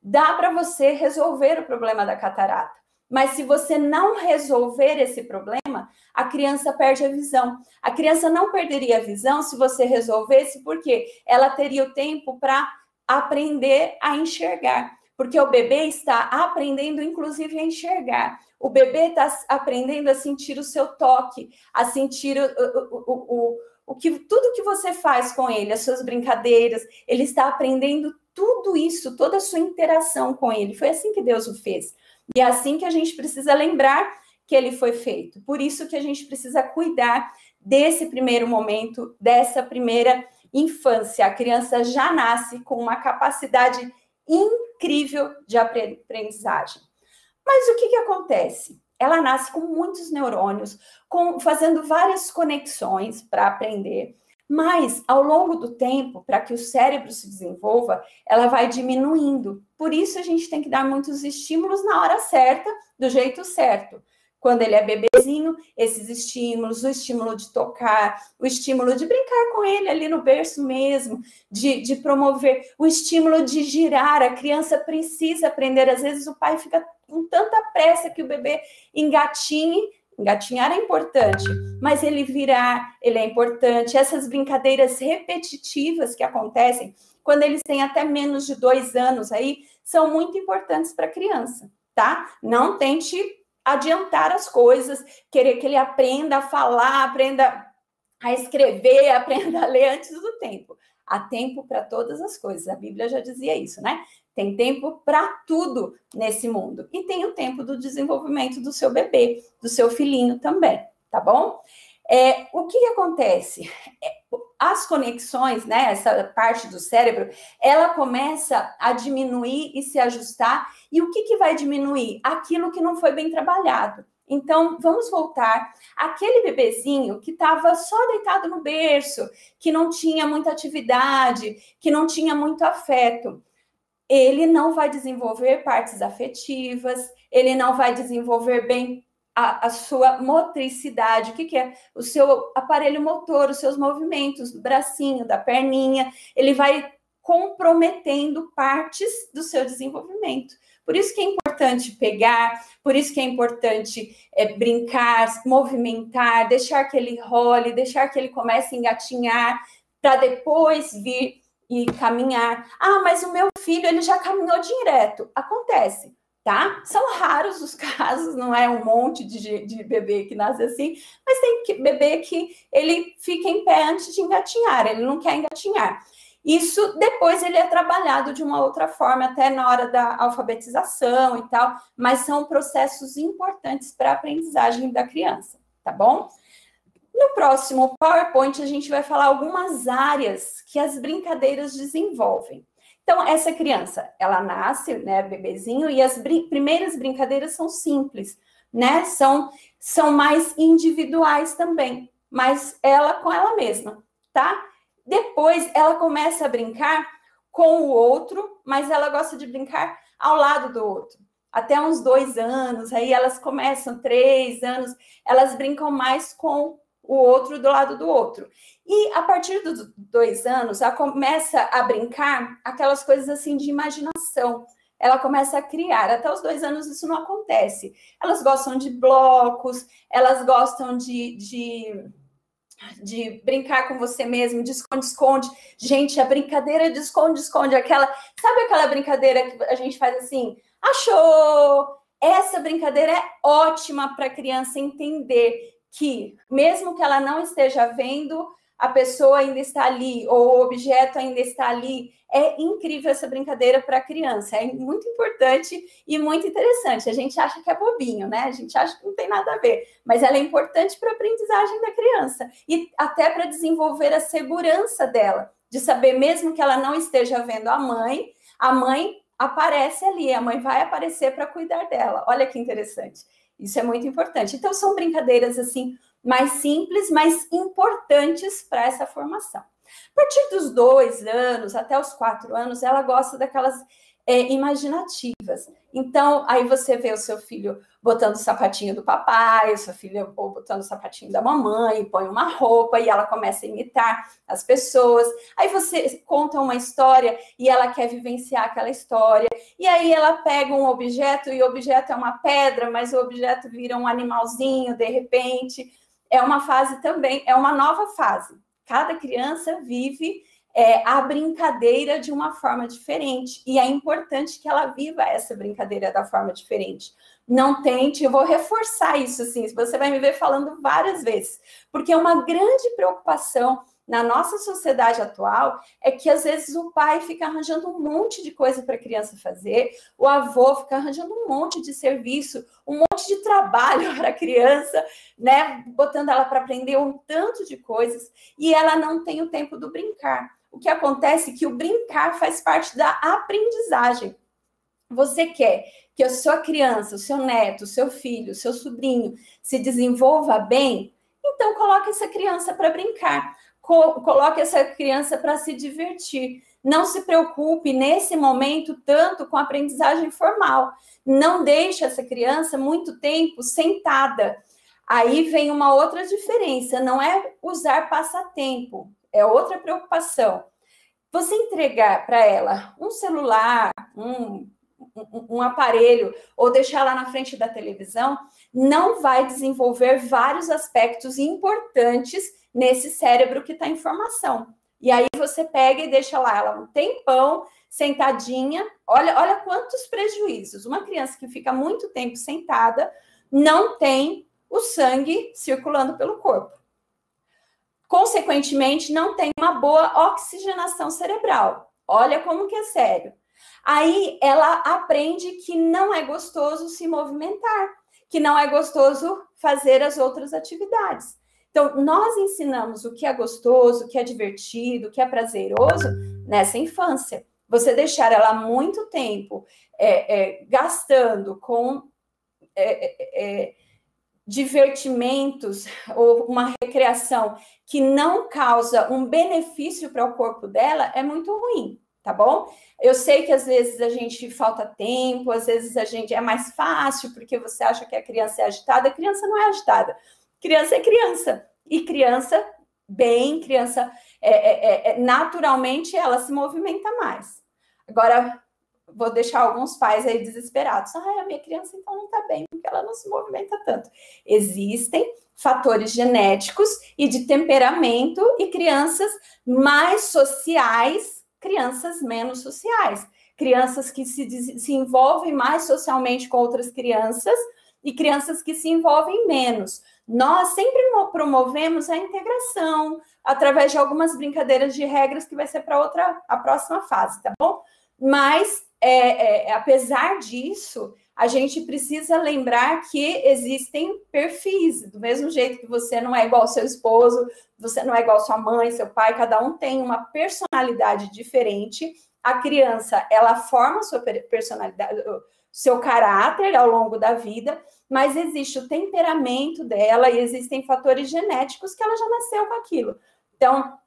dá para você resolver o problema da catarata. Mas se você não resolver esse problema, a criança perde a visão. A criança não perderia a visão se você resolvesse, porque ela teria o tempo para aprender a enxergar. Porque o bebê está aprendendo, inclusive, a enxergar. O bebê está aprendendo a sentir o seu toque, a sentir o, o, o, o, que tudo que você faz com ele, as suas brincadeiras. Ele está aprendendo tudo isso, toda a sua interação com ele. Foi assim que Deus o fez. E é assim que a gente precisa lembrar que ele foi feito. Por isso que a gente precisa cuidar desse primeiro momento, dessa primeira infância. A criança já nasce com uma capacidade incrível de aprendizagem. Mas o que, que acontece? Ela nasce com muitos neurônios, com, fazendo várias conexões para aprender, mas ao longo do tempo, para que o cérebro se desenvolva, ela vai diminuindo. Por isso a gente tem que dar muitos estímulos na hora certa, do jeito certo. Quando ele é bebezinho, esses estímulos, o estímulo de tocar, o estímulo de brincar com ele ali no berço mesmo, de, de promover, o estímulo de girar. A criança precisa aprender. Às vezes o pai fica com tanta pressa que o bebê engatinhe. Engatinhar é importante, mas ele virar, ele é importante. Essas brincadeiras repetitivas que acontecem quando eles têm até menos de dois anos aí, são muito importantes para a criança, tá? Não tente adiantar as coisas, querer que ele aprenda a falar, aprenda a escrever, aprenda a ler antes do tempo. Há tempo para todas as coisas. A Bíblia já dizia isso, né? Tem tempo para tudo nesse mundo. E tem o tempo do desenvolvimento do seu bebê, do seu filhinho também, tá bom? É, o que, que acontece? É, as conexões, né, essa parte do cérebro, ela começa a diminuir e se ajustar. E o que, que vai diminuir? Aquilo que não foi bem trabalhado. Então, vamos voltar. Aquele bebezinho que estava só deitado no berço, que não tinha muita atividade, que não tinha muito afeto, ele não vai desenvolver partes afetivas, ele não vai desenvolver bem a, a, sua motricidade, o que, que, é? O seu aparelho motor, os seus movimentos do bracinho, da perninha, ele vai comprometendo partes do seu desenvolvimento. Por isso que é importante pegar, por isso que é importante é, brincar, movimentar, deixar que ele role, deixar que ele comece a engatinhar, para depois vir e caminhar. Ah, mas o meu filho ele já caminhou direto. Acontece tá? São raros os casos, não é um monte de, de bebê que nasce assim, mas tem que, bebê que ele fica em pé antes de engatinhar, ele não quer engatinhar. Isso depois ele é trabalhado de uma outra forma, até na hora da alfabetização e tal, mas são processos importantes para a aprendizagem da criança, tá bom? No próximo PowerPoint, a gente vai falar algumas áreas que as brincadeiras desenvolvem. Então, essa criança, ela nasce, né, bebezinho, e as brin primeiras brincadeiras são simples, né? São, são mais individuais também, mas ela com ela mesma, tá? Depois ela começa a brincar com o outro, mas ela gosta de brincar ao lado do outro. Até uns dois anos, aí elas começam, três anos, elas brincam mais com o outro do lado do outro. E a partir dos dois anos, ela começa a brincar aquelas coisas assim de imaginação. Ela começa a criar. Até os dois anos isso não acontece. Elas gostam de blocos, elas gostam de, de, de brincar com você mesmo, de esconde-esconde. Gente, a brincadeira de esconde-esconde, aquela. Sabe aquela brincadeira que a gente faz assim? Achou! Essa brincadeira é ótima para a criança entender que, mesmo que ela não esteja vendo, a pessoa ainda está ali, ou o objeto ainda está ali. É incrível essa brincadeira para a criança, é muito importante e muito interessante. A gente acha que é bobinho, né? A gente acha que não tem nada a ver, mas ela é importante para a aprendizagem da criança e até para desenvolver a segurança dela, de saber, mesmo que ela não esteja vendo a mãe, a mãe aparece ali, a mãe vai aparecer para cuidar dela. Olha que interessante. Isso é muito importante. Então, são brincadeiras assim mais simples, mas importantes para essa formação. A partir dos dois anos até os quatro anos, ela gosta daquelas é, imaginativas. Então, aí você vê o seu filho botando o sapatinho do papai, o seu filho ou botando o sapatinho da mamãe, põe uma roupa e ela começa a imitar as pessoas. Aí você conta uma história e ela quer vivenciar aquela história. E aí ela pega um objeto e o objeto é uma pedra, mas o objeto vira um animalzinho de repente. É uma fase também, é uma nova fase. Cada criança vive é, a brincadeira de uma forma diferente. E é importante que ela viva essa brincadeira da forma diferente. Não tente, eu vou reforçar isso assim, você vai me ver falando várias vezes, porque é uma grande preocupação na nossa sociedade atual é que às vezes o pai fica arranjando um monte de coisa para a criança fazer, o avô fica arranjando um monte de serviço, um monte de trabalho para a criança, né, botando ela para aprender um tanto de coisas e ela não tem o tempo do brincar o que acontece é que o brincar faz parte da aprendizagem. Você quer que a sua criança, o seu neto, o seu filho, o seu sobrinho se desenvolva bem? Então coloque essa criança para brincar, coloque essa criança para se divertir. Não se preocupe nesse momento tanto com a aprendizagem formal. Não deixe essa criança muito tempo sentada. Aí vem uma outra diferença, não é usar passatempo é outra preocupação. Você entregar para ela um celular, um, um, um, aparelho, ou deixar lá na frente da televisão, não vai desenvolver vários aspectos importantes nesse cérebro que está em formação. E aí você pega e deixa lá ela um tempão sentadinha. Olha, olha quantos prejuízos. Uma criança que fica muito tempo sentada não tem o sangue circulando pelo corpo consequentemente, não tem uma boa oxigenação cerebral. Olha como que é sério. Aí ela aprende que não é gostoso se movimentar, que não é gostoso fazer as outras atividades. Então, nós ensinamos o que é gostoso, o que é divertido, o que é prazeroso nessa infância. Você deixar ela muito tempo é, é, gastando com é, é, é divertimentos ou uma recreação que não causa um benefício para o corpo dela é muito ruim. Tá bom? Eu sei que às vezes a gente falta tempo, às vezes a gente é mais fácil porque você acha que a criança é agitada, a criança não é agitada. Criança é criança. E criança, bem, criança, é, é, é, é naturalmente, ela se movimenta mais. Agora, vou deixar alguns pais aí desesperados. Ah, a minha criança então não está bem, porque ela não se movimenta tanto. Existem fatores genéticos e de temperamento e crianças mais sociais, crianças menos sociais. Crianças que se, se envolvem mais socialmente com outras crianças e crianças que se envolvem menos. Nós sempre promovemos a integração através de algumas brincadeiras de regras que vai ser para outra a próxima fase, tá bom? Mas é, é, apesar disso, a gente precisa lembrar que existem perfis, do mesmo jeito que você não é igual ao seu esposo, você não é igual à sua mãe, seu pai, cada um tem uma personalidade diferente. A criança, ela forma sua personalidade, seu caráter ao longo da vida, mas existe o temperamento dela e existem fatores genéticos que ela já nasceu com aquilo. Então,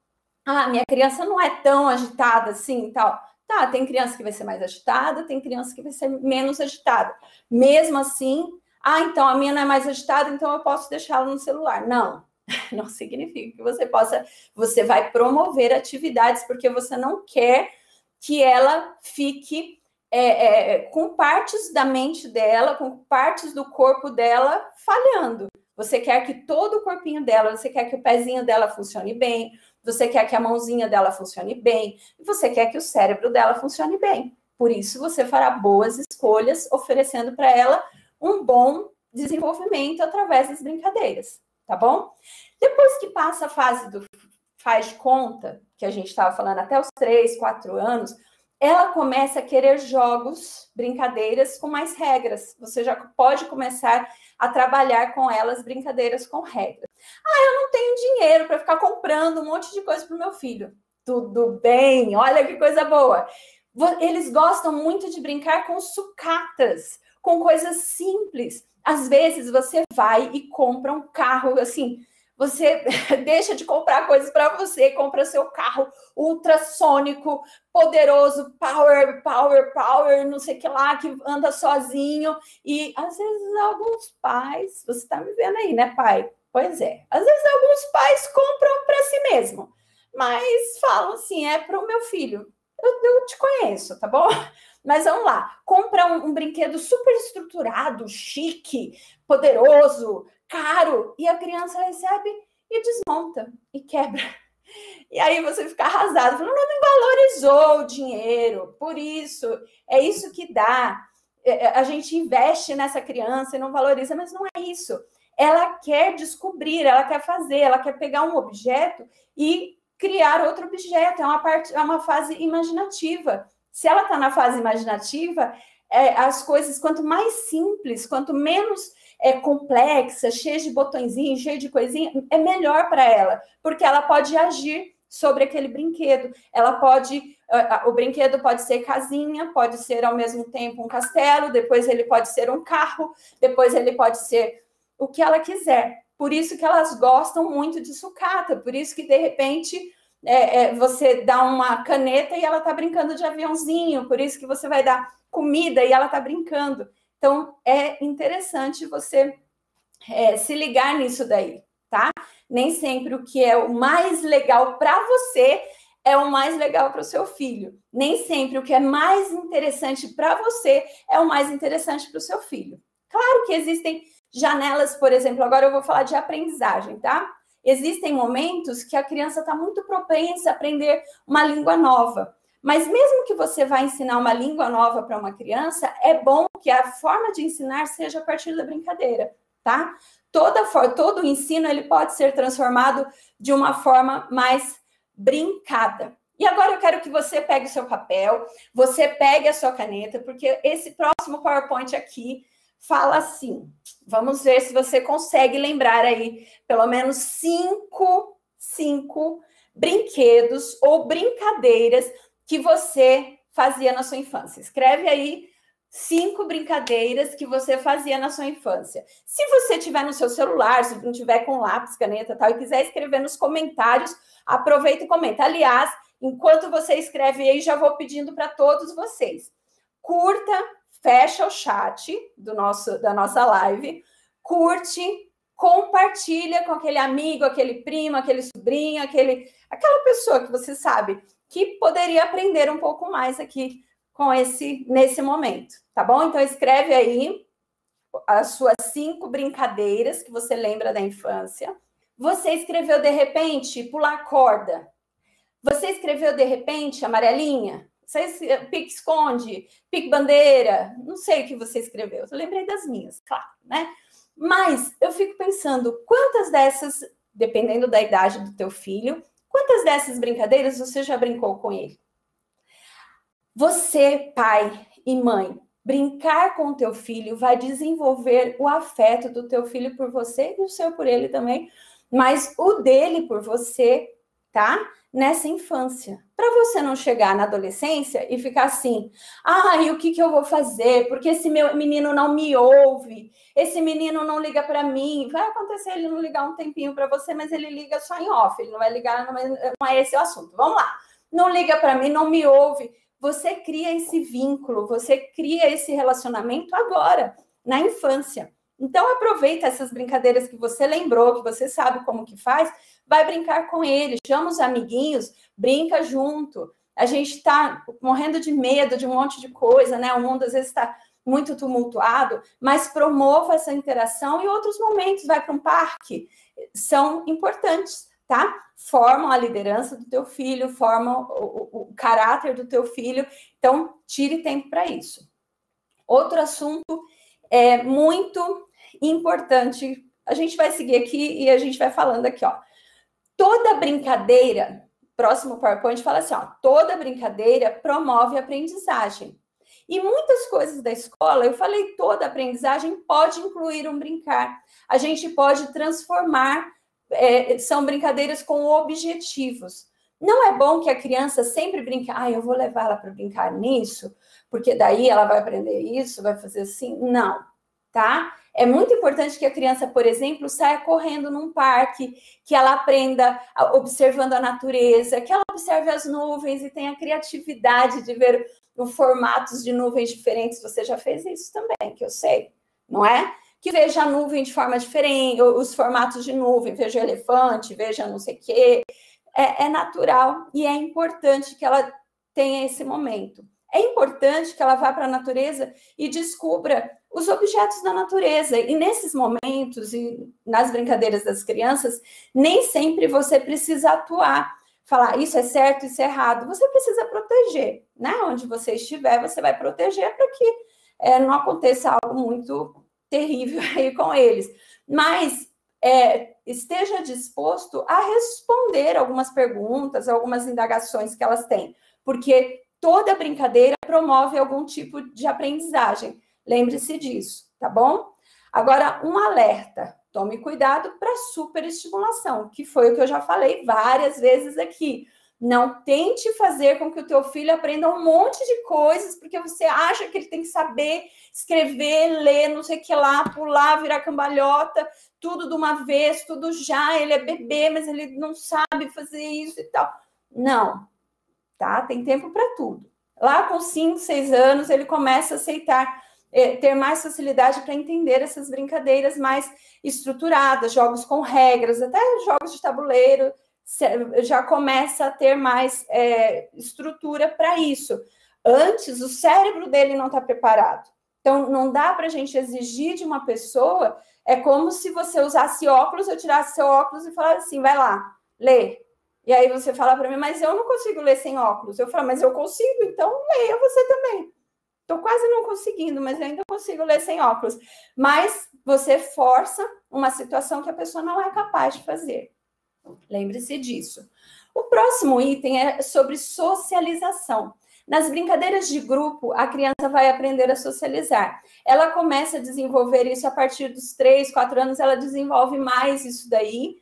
ah, minha criança não é tão agitada assim, tal. Tá, tem criança que vai ser mais agitada, tem criança que vai ser menos agitada. Mesmo assim, ah, então a minha não é mais agitada, então eu posso deixá-la no celular. Não, não significa que você possa, você vai promover atividades porque você não quer que ela fique é, é, com partes da mente dela, com partes do corpo dela falhando. Você quer que todo o corpinho dela, você quer que o pezinho dela funcione bem, você quer que a mãozinha dela funcione bem, e você quer que o cérebro dela funcione bem. Por isso, você fará boas escolhas, oferecendo para ela um bom desenvolvimento através das brincadeiras, tá bom? Depois que passa a fase do faz de conta, que a gente estava falando até os 3, 4 anos, ela começa a querer jogos, brincadeiras com mais regras. Você já pode começar a trabalhar com elas brincadeiras com regras. Ah, eu não tenho dinheiro para ficar comprando um monte de coisa para o meu filho. Tudo bem, olha que coisa boa. Eles gostam muito de brincar com sucatas, com coisas simples. Às vezes você vai e compra um carro assim, você deixa de comprar coisas para você, compra seu carro ultrassônico, poderoso, power, power, power, não sei que lá, que anda sozinho. E às vezes alguns pais, você está me vendo aí, né, pai? Pois é. Às vezes alguns pais compram para si mesmo, mas falam assim: é para o meu filho. Eu, eu, te conheço, tá bom? Mas vamos lá, compra um, um brinquedo super estruturado, chique, poderoso, caro, e a criança recebe e desmonta e quebra. E aí você fica arrasado, falando, não, valorizou o dinheiro, por isso, é isso que dá. É, é, a gente investe nessa criança e não valoriza, mas não é isso. Ela quer descobrir, ela quer fazer, ela quer pegar um objeto e criar outro objeto. É uma parte, é uma fase imaginativa. Se ela está na fase imaginativa, é, as coisas, quanto mais simples, quanto menos é complexa, cheia de botõezinhos, cheia de coisinha, é melhor para ela, porque ela pode agir sobre aquele brinquedo. Ela pode, o brinquedo pode ser casinha, pode ser ao mesmo tempo um castelo, depois ele pode ser um carro, depois ele pode ser o que ela quiser. Por isso que elas gostam muito de sucata, por isso que de repente é, é, você dá uma caneta e ela está brincando de aviãozinho, por isso que você vai dar comida e ela está brincando. Então, é interessante você é, se ligar nisso daí, tá? Nem sempre o que é o mais legal para você é o mais legal para o seu filho. Nem sempre o que é mais interessante para você é o mais interessante para o seu filho. Claro que existem janelas, por exemplo, agora eu vou falar de aprendizagem, tá? Existem momentos que a criança está muito propensa a aprender uma língua nova. Mas mesmo que você vá ensinar uma língua nova para uma criança, é bom que a forma de ensinar seja a partir da brincadeira, tá? Toda todo o ensino ele pode ser transformado de uma forma mais brincada. E agora eu quero que você pegue o seu papel, você pegue a sua caneta, porque esse próximo PowerPoint aqui fala assim. Vamos ver se você consegue lembrar aí pelo menos cinco, cinco brinquedos ou brincadeiras que você fazia na sua infância. Escreve aí cinco brincadeiras que você fazia na sua infância. Se você tiver no seu celular, se não tiver com lápis, caneta tal, e quiser escrever nos comentários, aproveita e comenta. Aliás, enquanto você escreve aí, já vou pedindo para todos vocês. Curta, fecha o chat do nosso da nossa live, curte, compartilha com aquele amigo, aquele primo, aquele sobrinho, aquele aquela pessoa que você sabe que poderia aprender um pouco mais aqui com esse nesse momento, tá bom? Então escreve aí as suas cinco brincadeiras que você lembra da infância. Você escreveu de repente pular corda. Você escreveu de repente amarelinha. Você pique esconde, pique bandeira. Não sei o que você escreveu. Eu lembrei das minhas, claro, né? Mas eu fico pensando quantas dessas, dependendo da idade do teu filho, quantas dessas brincadeiras você já brincou com ele? Você, pai e mãe, brincar com o teu filho vai desenvolver o afeto do teu filho por você e o seu por ele também, mas o dele por você, tá? Nessa infância. Para você não chegar na adolescência e ficar assim: ah, e o que, que eu vou fazer? Porque esse meu menino não me ouve, esse menino não liga para mim. Vai acontecer ele não ligar um tempinho para você, mas ele liga só em off, ele não vai ligar, não é esse o assunto. Vamos lá. Não liga para mim, não me ouve você cria esse vínculo, você cria esse relacionamento agora, na infância. Então aproveita essas brincadeiras que você lembrou, que você sabe como que faz, vai brincar com ele, chama os amiguinhos, brinca junto. A gente está morrendo de medo de um monte de coisa, né? O mundo às vezes está muito tumultuado, mas promova essa interação e outros momentos, vai para um parque, são importantes tá? Formam a liderança do teu filho, formam o, o, o caráter do teu filho. Então, tire tempo para isso. Outro assunto é muito importante. A gente vai seguir aqui e a gente vai falando aqui, ó. Toda brincadeira, próximo PowerPoint fala assim, ó, toda brincadeira promove aprendizagem. E muitas coisas da escola, eu falei, toda aprendizagem pode incluir um brincar. A gente pode transformar é, são brincadeiras com objetivos. Não é bom que a criança sempre brinque, ah, eu vou levar ela para brincar nisso, porque daí ela vai aprender isso, vai fazer assim. Não, tá? É muito importante que a criança, por exemplo, saia correndo num parque, que ela aprenda observando a natureza, que ela observe as nuvens e tenha criatividade de ver os formatos de nuvens diferentes. Você já fez isso também, que eu sei, não é? que veja a nuvem de forma diferente, os formatos de nuvem, veja elefante, veja não sei o quê. É, é natural e é importante que ela tenha esse momento. É importante que ela vá para a natureza e descubra os objetos da natureza. E nesses momentos e nas brincadeiras das crianças, nem sempre você precisa atuar, falar isso é certo, isso é errado. Você precisa proteger, né? Onde você estiver, você vai proteger para que é, não aconteça algo muito terrível aí com eles. Mas é, esteja disposto a responder algumas perguntas, algumas indagações que elas têm, porque toda brincadeira promove algum tipo de aprendizagem. Lembre-se disso, tá bom? Agora, um alerta: tome cuidado para superestimulação, que foi o que eu já falei várias vezes aqui. Não tente fazer com que o teu filho aprenda um monte de coisas, porque você acha que ele tem que saber escrever, ler, não sei o que lá, pular, virar cambalhota, tudo de uma vez, tudo já. Ele é bebê, mas ele não sabe fazer isso e tal. Não, tá? Tem tempo para tudo. Lá com 5, 6 anos, ele começa a aceitar, é, ter mais facilidade para entender essas brincadeiras mais estruturadas, jogos com regras, até jogos de tabuleiro já começa a ter mais é, estrutura para isso. Antes, o cérebro dele não está preparado. Então, não dá para a gente exigir de uma pessoa, é como se você usasse óculos, eu tirasse seu óculos e falasse assim, vai lá, lê. E aí você fala para mim, mas eu não consigo ler sem óculos. Eu falo, mas eu consigo, então leia você também. Estou quase não conseguindo, mas eu ainda consigo ler sem óculos. Mas você força uma situação que a pessoa não é capaz de fazer. Lembre-se disso. O próximo item é sobre socialização. Nas brincadeiras de grupo, a criança vai aprender a socializar. Ela começa a desenvolver isso a partir dos 3, 4 anos, ela desenvolve mais isso daí.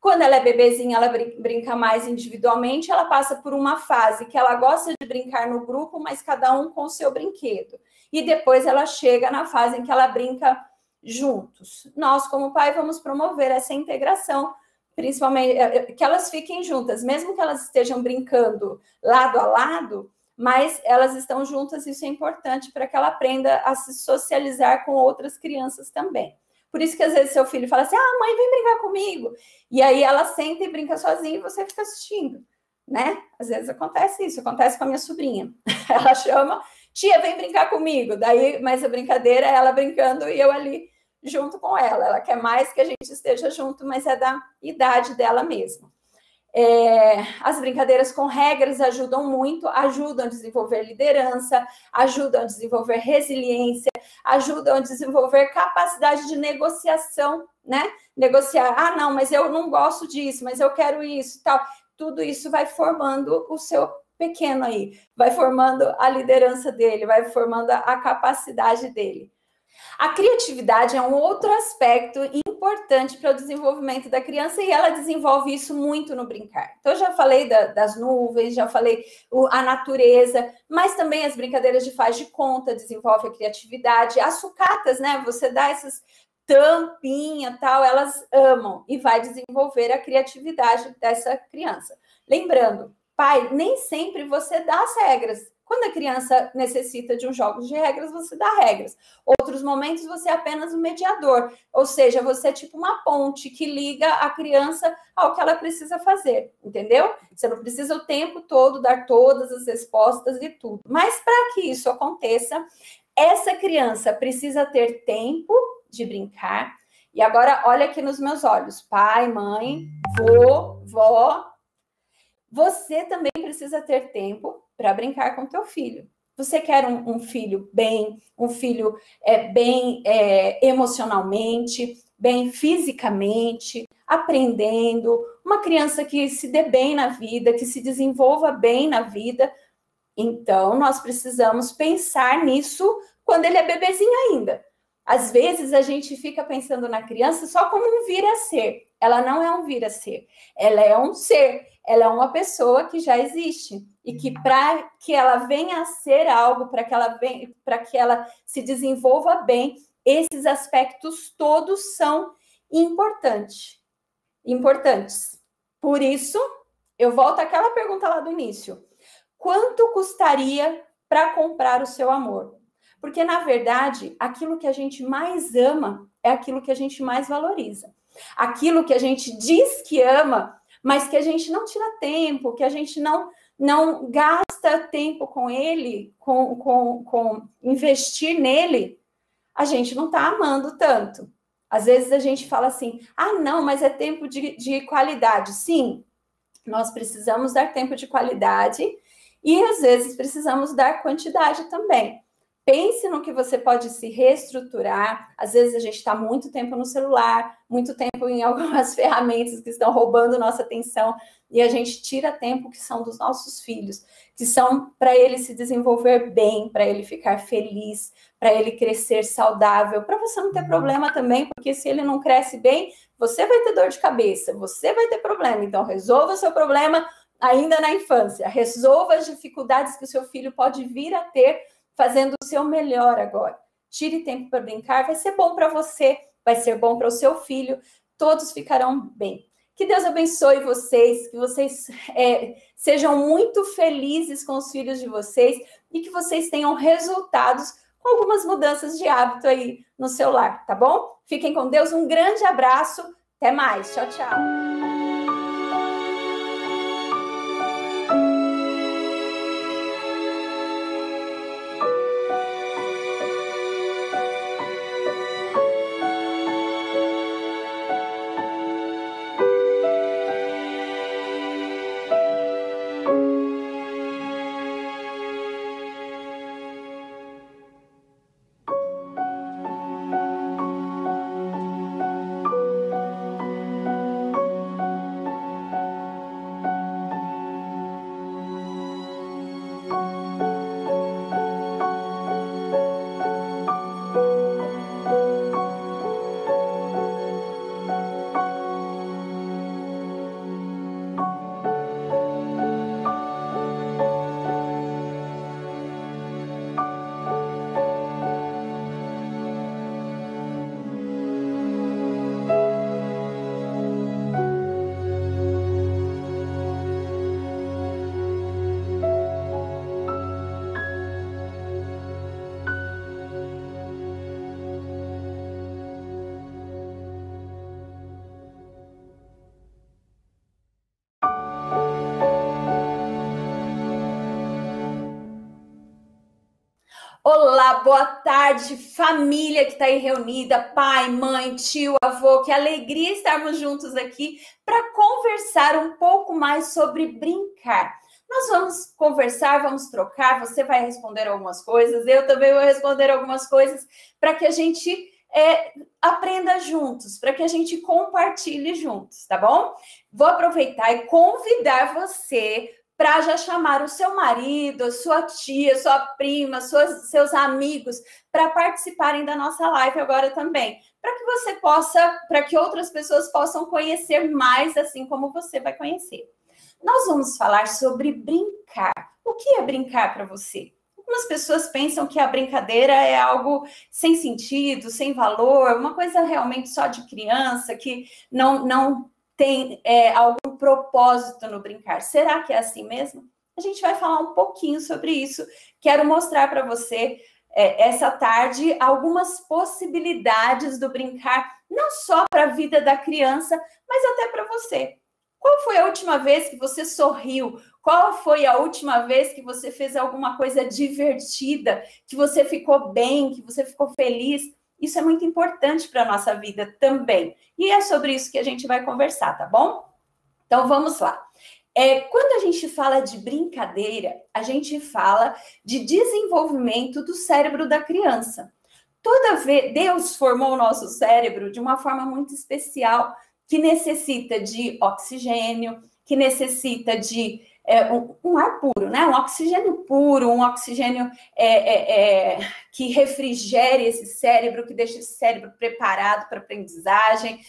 Quando ela é bebezinha, ela brinca mais individualmente, ela passa por uma fase que ela gosta de brincar no grupo, mas cada um com o seu brinquedo. E depois ela chega na fase em que ela brinca juntos. Nós, como pai, vamos promover essa integração principalmente é, é, que elas fiquem juntas, mesmo que elas estejam brincando lado a lado, mas elas estão juntas, isso é importante para que ela aprenda a se socializar com outras crianças também. Por isso que às vezes seu filho fala assim: "Ah, mãe, vem brincar comigo". E aí ela senta e brinca sozinha e você fica assistindo, né? Às vezes acontece isso, acontece com a minha sobrinha. Ela chama: "Tia, vem brincar comigo". Daí, mas a brincadeira é ela brincando e eu ali junto com ela. Ela quer mais que a gente esteja junto, mas é da idade dela mesmo. É, as brincadeiras com regras ajudam muito, ajudam a desenvolver liderança, ajudam a desenvolver resiliência, ajudam a desenvolver capacidade de negociação, né? Negociar, ah, não, mas eu não gosto disso, mas eu quero isso tal. Tudo isso vai formando o seu pequeno aí, vai formando a liderança dele, vai formando a capacidade dele. A criatividade é um outro aspecto importante para o desenvolvimento da criança e ela desenvolve isso muito no brincar. Então, eu já falei da, das nuvens, já falei o, a natureza, mas também as brincadeiras de faz de conta desenvolve a criatividade. As sucatas, né? Você dá essas tampinha tal, elas amam e vai desenvolver a criatividade dessa criança. Lembrando, pai, nem sempre você dá as regras. Quando a criança necessita de um jogo de regras, você dá regras. Outros momentos você é apenas um mediador, ou seja, você é tipo uma ponte que liga a criança ao que ela precisa fazer, entendeu? Você não precisa o tempo todo dar todas as respostas e tudo. Mas para que isso aconteça, essa criança precisa ter tempo de brincar. E agora olha aqui nos meus olhos, pai, mãe, vô, vó, você também precisa ter tempo para brincar com teu filho. Você quer um, um filho bem, um filho é, bem é, emocionalmente, bem fisicamente, aprendendo, uma criança que se dê bem na vida, que se desenvolva bem na vida. Então, nós precisamos pensar nisso quando ele é bebezinho ainda. Às vezes a gente fica pensando na criança só como um vir a ser. Ela não é um vir a ser, ela é um ser, ela é uma pessoa que já existe e que para que ela venha a ser algo, para que ela venha, para que ela se desenvolva bem, esses aspectos todos são importantes. Importantes. Por isso, eu volto àquela pergunta lá do início. Quanto custaria para comprar o seu amor? Porque, na verdade, aquilo que a gente mais ama é aquilo que a gente mais valoriza. Aquilo que a gente diz que ama, mas que a gente não tira tempo, que a gente não, não gasta tempo com ele, com, com, com investir nele, a gente não está amando tanto. Às vezes a gente fala assim: ah, não, mas é tempo de, de qualidade. Sim, nós precisamos dar tempo de qualidade e às vezes precisamos dar quantidade também. Pense no que você pode se reestruturar. Às vezes a gente está muito tempo no celular, muito tempo em algumas ferramentas que estão roubando nossa atenção e a gente tira tempo que são dos nossos filhos, que são para ele se desenvolver bem, para ele ficar feliz, para ele crescer saudável, para você não ter problema também, porque se ele não cresce bem, você vai ter dor de cabeça, você vai ter problema. Então resolva o seu problema ainda na infância, resolva as dificuldades que o seu filho pode vir a ter fazendo o seu melhor agora. Tire tempo para brincar, vai ser bom para você, vai ser bom para o seu filho, todos ficarão bem. Que Deus abençoe vocês, que vocês é, sejam muito felizes com os filhos de vocês e que vocês tenham resultados com algumas mudanças de hábito aí no seu lar, tá bom? Fiquem com Deus, um grande abraço, até mais, tchau, tchau. Tarde, família que está aí reunida, pai, mãe, tio, avô. Que alegria estarmos juntos aqui para conversar um pouco mais sobre brincar. Nós vamos conversar, vamos trocar. Você vai responder algumas coisas, eu também vou responder algumas coisas para que a gente é, aprenda juntos, para que a gente compartilhe juntos, tá bom? Vou aproveitar e convidar você para já chamar o seu marido, a sua tia, sua prima, suas, seus amigos para participarem da nossa live agora também, para que você possa, para que outras pessoas possam conhecer mais assim como você vai conhecer. Nós vamos falar sobre brincar. O que é brincar para você? Algumas pessoas pensam que a brincadeira é algo sem sentido, sem valor, uma coisa realmente só de criança, que não, não tem é, algum propósito no brincar. Será que é assim mesmo? A gente vai falar um pouquinho sobre isso. Quero mostrar para você é, essa tarde algumas possibilidades do brincar, não só para a vida da criança, mas até para você. Qual foi a última vez que você sorriu? Qual foi a última vez que você fez alguma coisa divertida, que você ficou bem, que você ficou feliz? Isso é muito importante para a nossa vida também. E é sobre isso que a gente vai conversar, tá bom? Então vamos lá. É, quando a gente fala de brincadeira, a gente fala de desenvolvimento do cérebro da criança. Toda vez Deus formou o nosso cérebro de uma forma muito especial, que necessita de oxigênio, que necessita de é, um, um, ar puro, né? Um oxigênio puro, um oxigênio é, é, é, que refrigere esse cérebro, que deixe esse cérebro preparado para aprendizagem.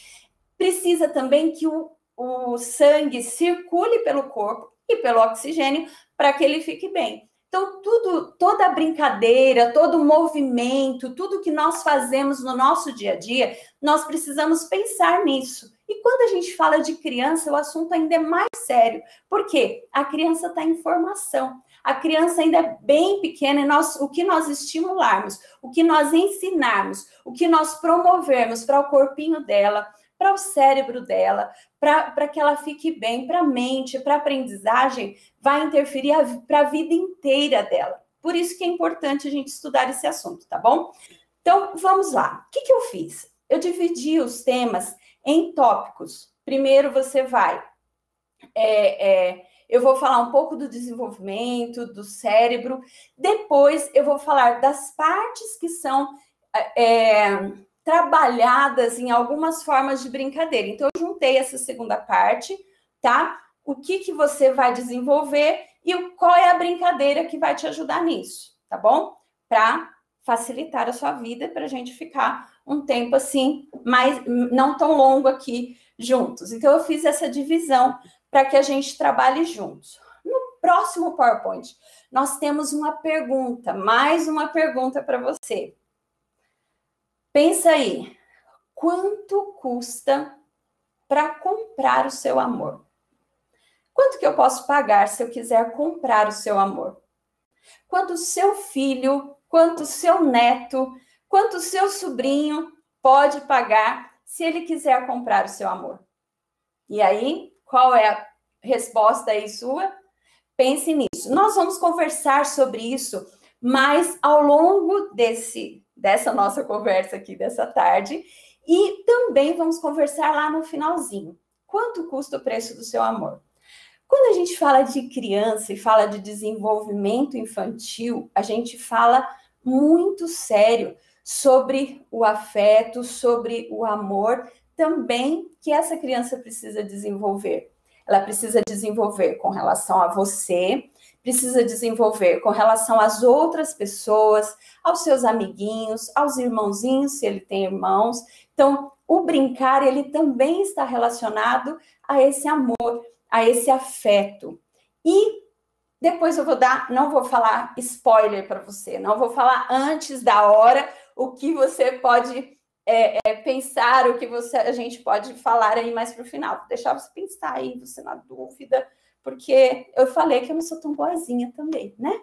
Precisa também que o, o sangue circule pelo corpo e pelo oxigênio para que ele fique bem. Então, tudo, toda a brincadeira, todo movimento, tudo que nós fazemos no nosso dia a dia, nós precisamos pensar nisso. E quando a gente fala de criança, o assunto ainda é mais sério, porque a criança está em formação. A criança ainda é bem pequena e nós, o que nós estimularmos, o que nós ensinarmos, o que nós promovermos para o corpinho dela, para o cérebro dela, para que ela fique bem, para a mente, para a aprendizagem, vai interferir para a vida inteira dela. Por isso que é importante a gente estudar esse assunto, tá bom? Então, vamos lá. O que, que eu fiz? Eu dividi os temas em tópicos. Primeiro você vai. É, é, eu vou falar um pouco do desenvolvimento do cérebro. Depois eu vou falar das partes que são é, trabalhadas em algumas formas de brincadeira. Então, eu juntei essa segunda parte, tá? O que, que você vai desenvolver e qual é a brincadeira que vai te ajudar nisso, tá bom? Para facilitar a sua vida, para a gente ficar um tempo assim, mais não tão longo aqui juntos. Então, eu fiz essa divisão para que a gente trabalhe juntos. No próximo PowerPoint, nós temos uma pergunta, mais uma pergunta para você. Pensa aí, quanto custa para comprar o seu amor? Quanto que eu posso pagar se eu quiser comprar o seu amor? Quanto o seu filho, quanto seu neto, quanto seu sobrinho pode pagar se ele quiser comprar o seu amor. E aí, qual é a resposta aí sua? Pense nisso. Nós vamos conversar sobre isso mais ao longo desse dessa nossa conversa aqui dessa tarde e também vamos conversar lá no finalzinho. Quanto custa o preço do seu amor? Quando a gente fala de criança e fala de desenvolvimento infantil, a gente fala muito sério sobre o afeto, sobre o amor, também que essa criança precisa desenvolver. Ela precisa desenvolver com relação a você, precisa desenvolver com relação às outras pessoas, aos seus amiguinhos, aos irmãozinhos, se ele tem irmãos. Então, o brincar, ele também está relacionado a esse amor, a esse afeto. E depois eu vou dar, não vou falar spoiler para você, não vou falar antes da hora, o que você pode é, é, pensar, o que você, a gente pode falar aí mais para o final. Vou deixar você pensar aí, você na dúvida, porque eu falei que eu não sou tão boazinha também, né?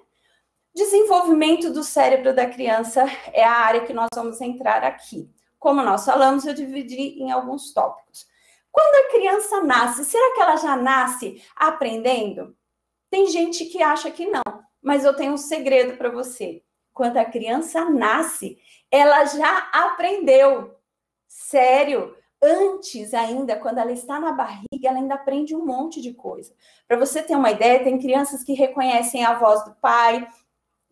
Desenvolvimento do cérebro da criança é a área que nós vamos entrar aqui. Como nós falamos, eu dividi em alguns tópicos. Quando a criança nasce, será que ela já nasce aprendendo? Tem gente que acha que não, mas eu tenho um segredo para você. quando a criança nasce, ela já aprendeu. Sério, antes ainda, quando ela está na barriga, ela ainda aprende um monte de coisa. Para você ter uma ideia, tem crianças que reconhecem a voz do pai,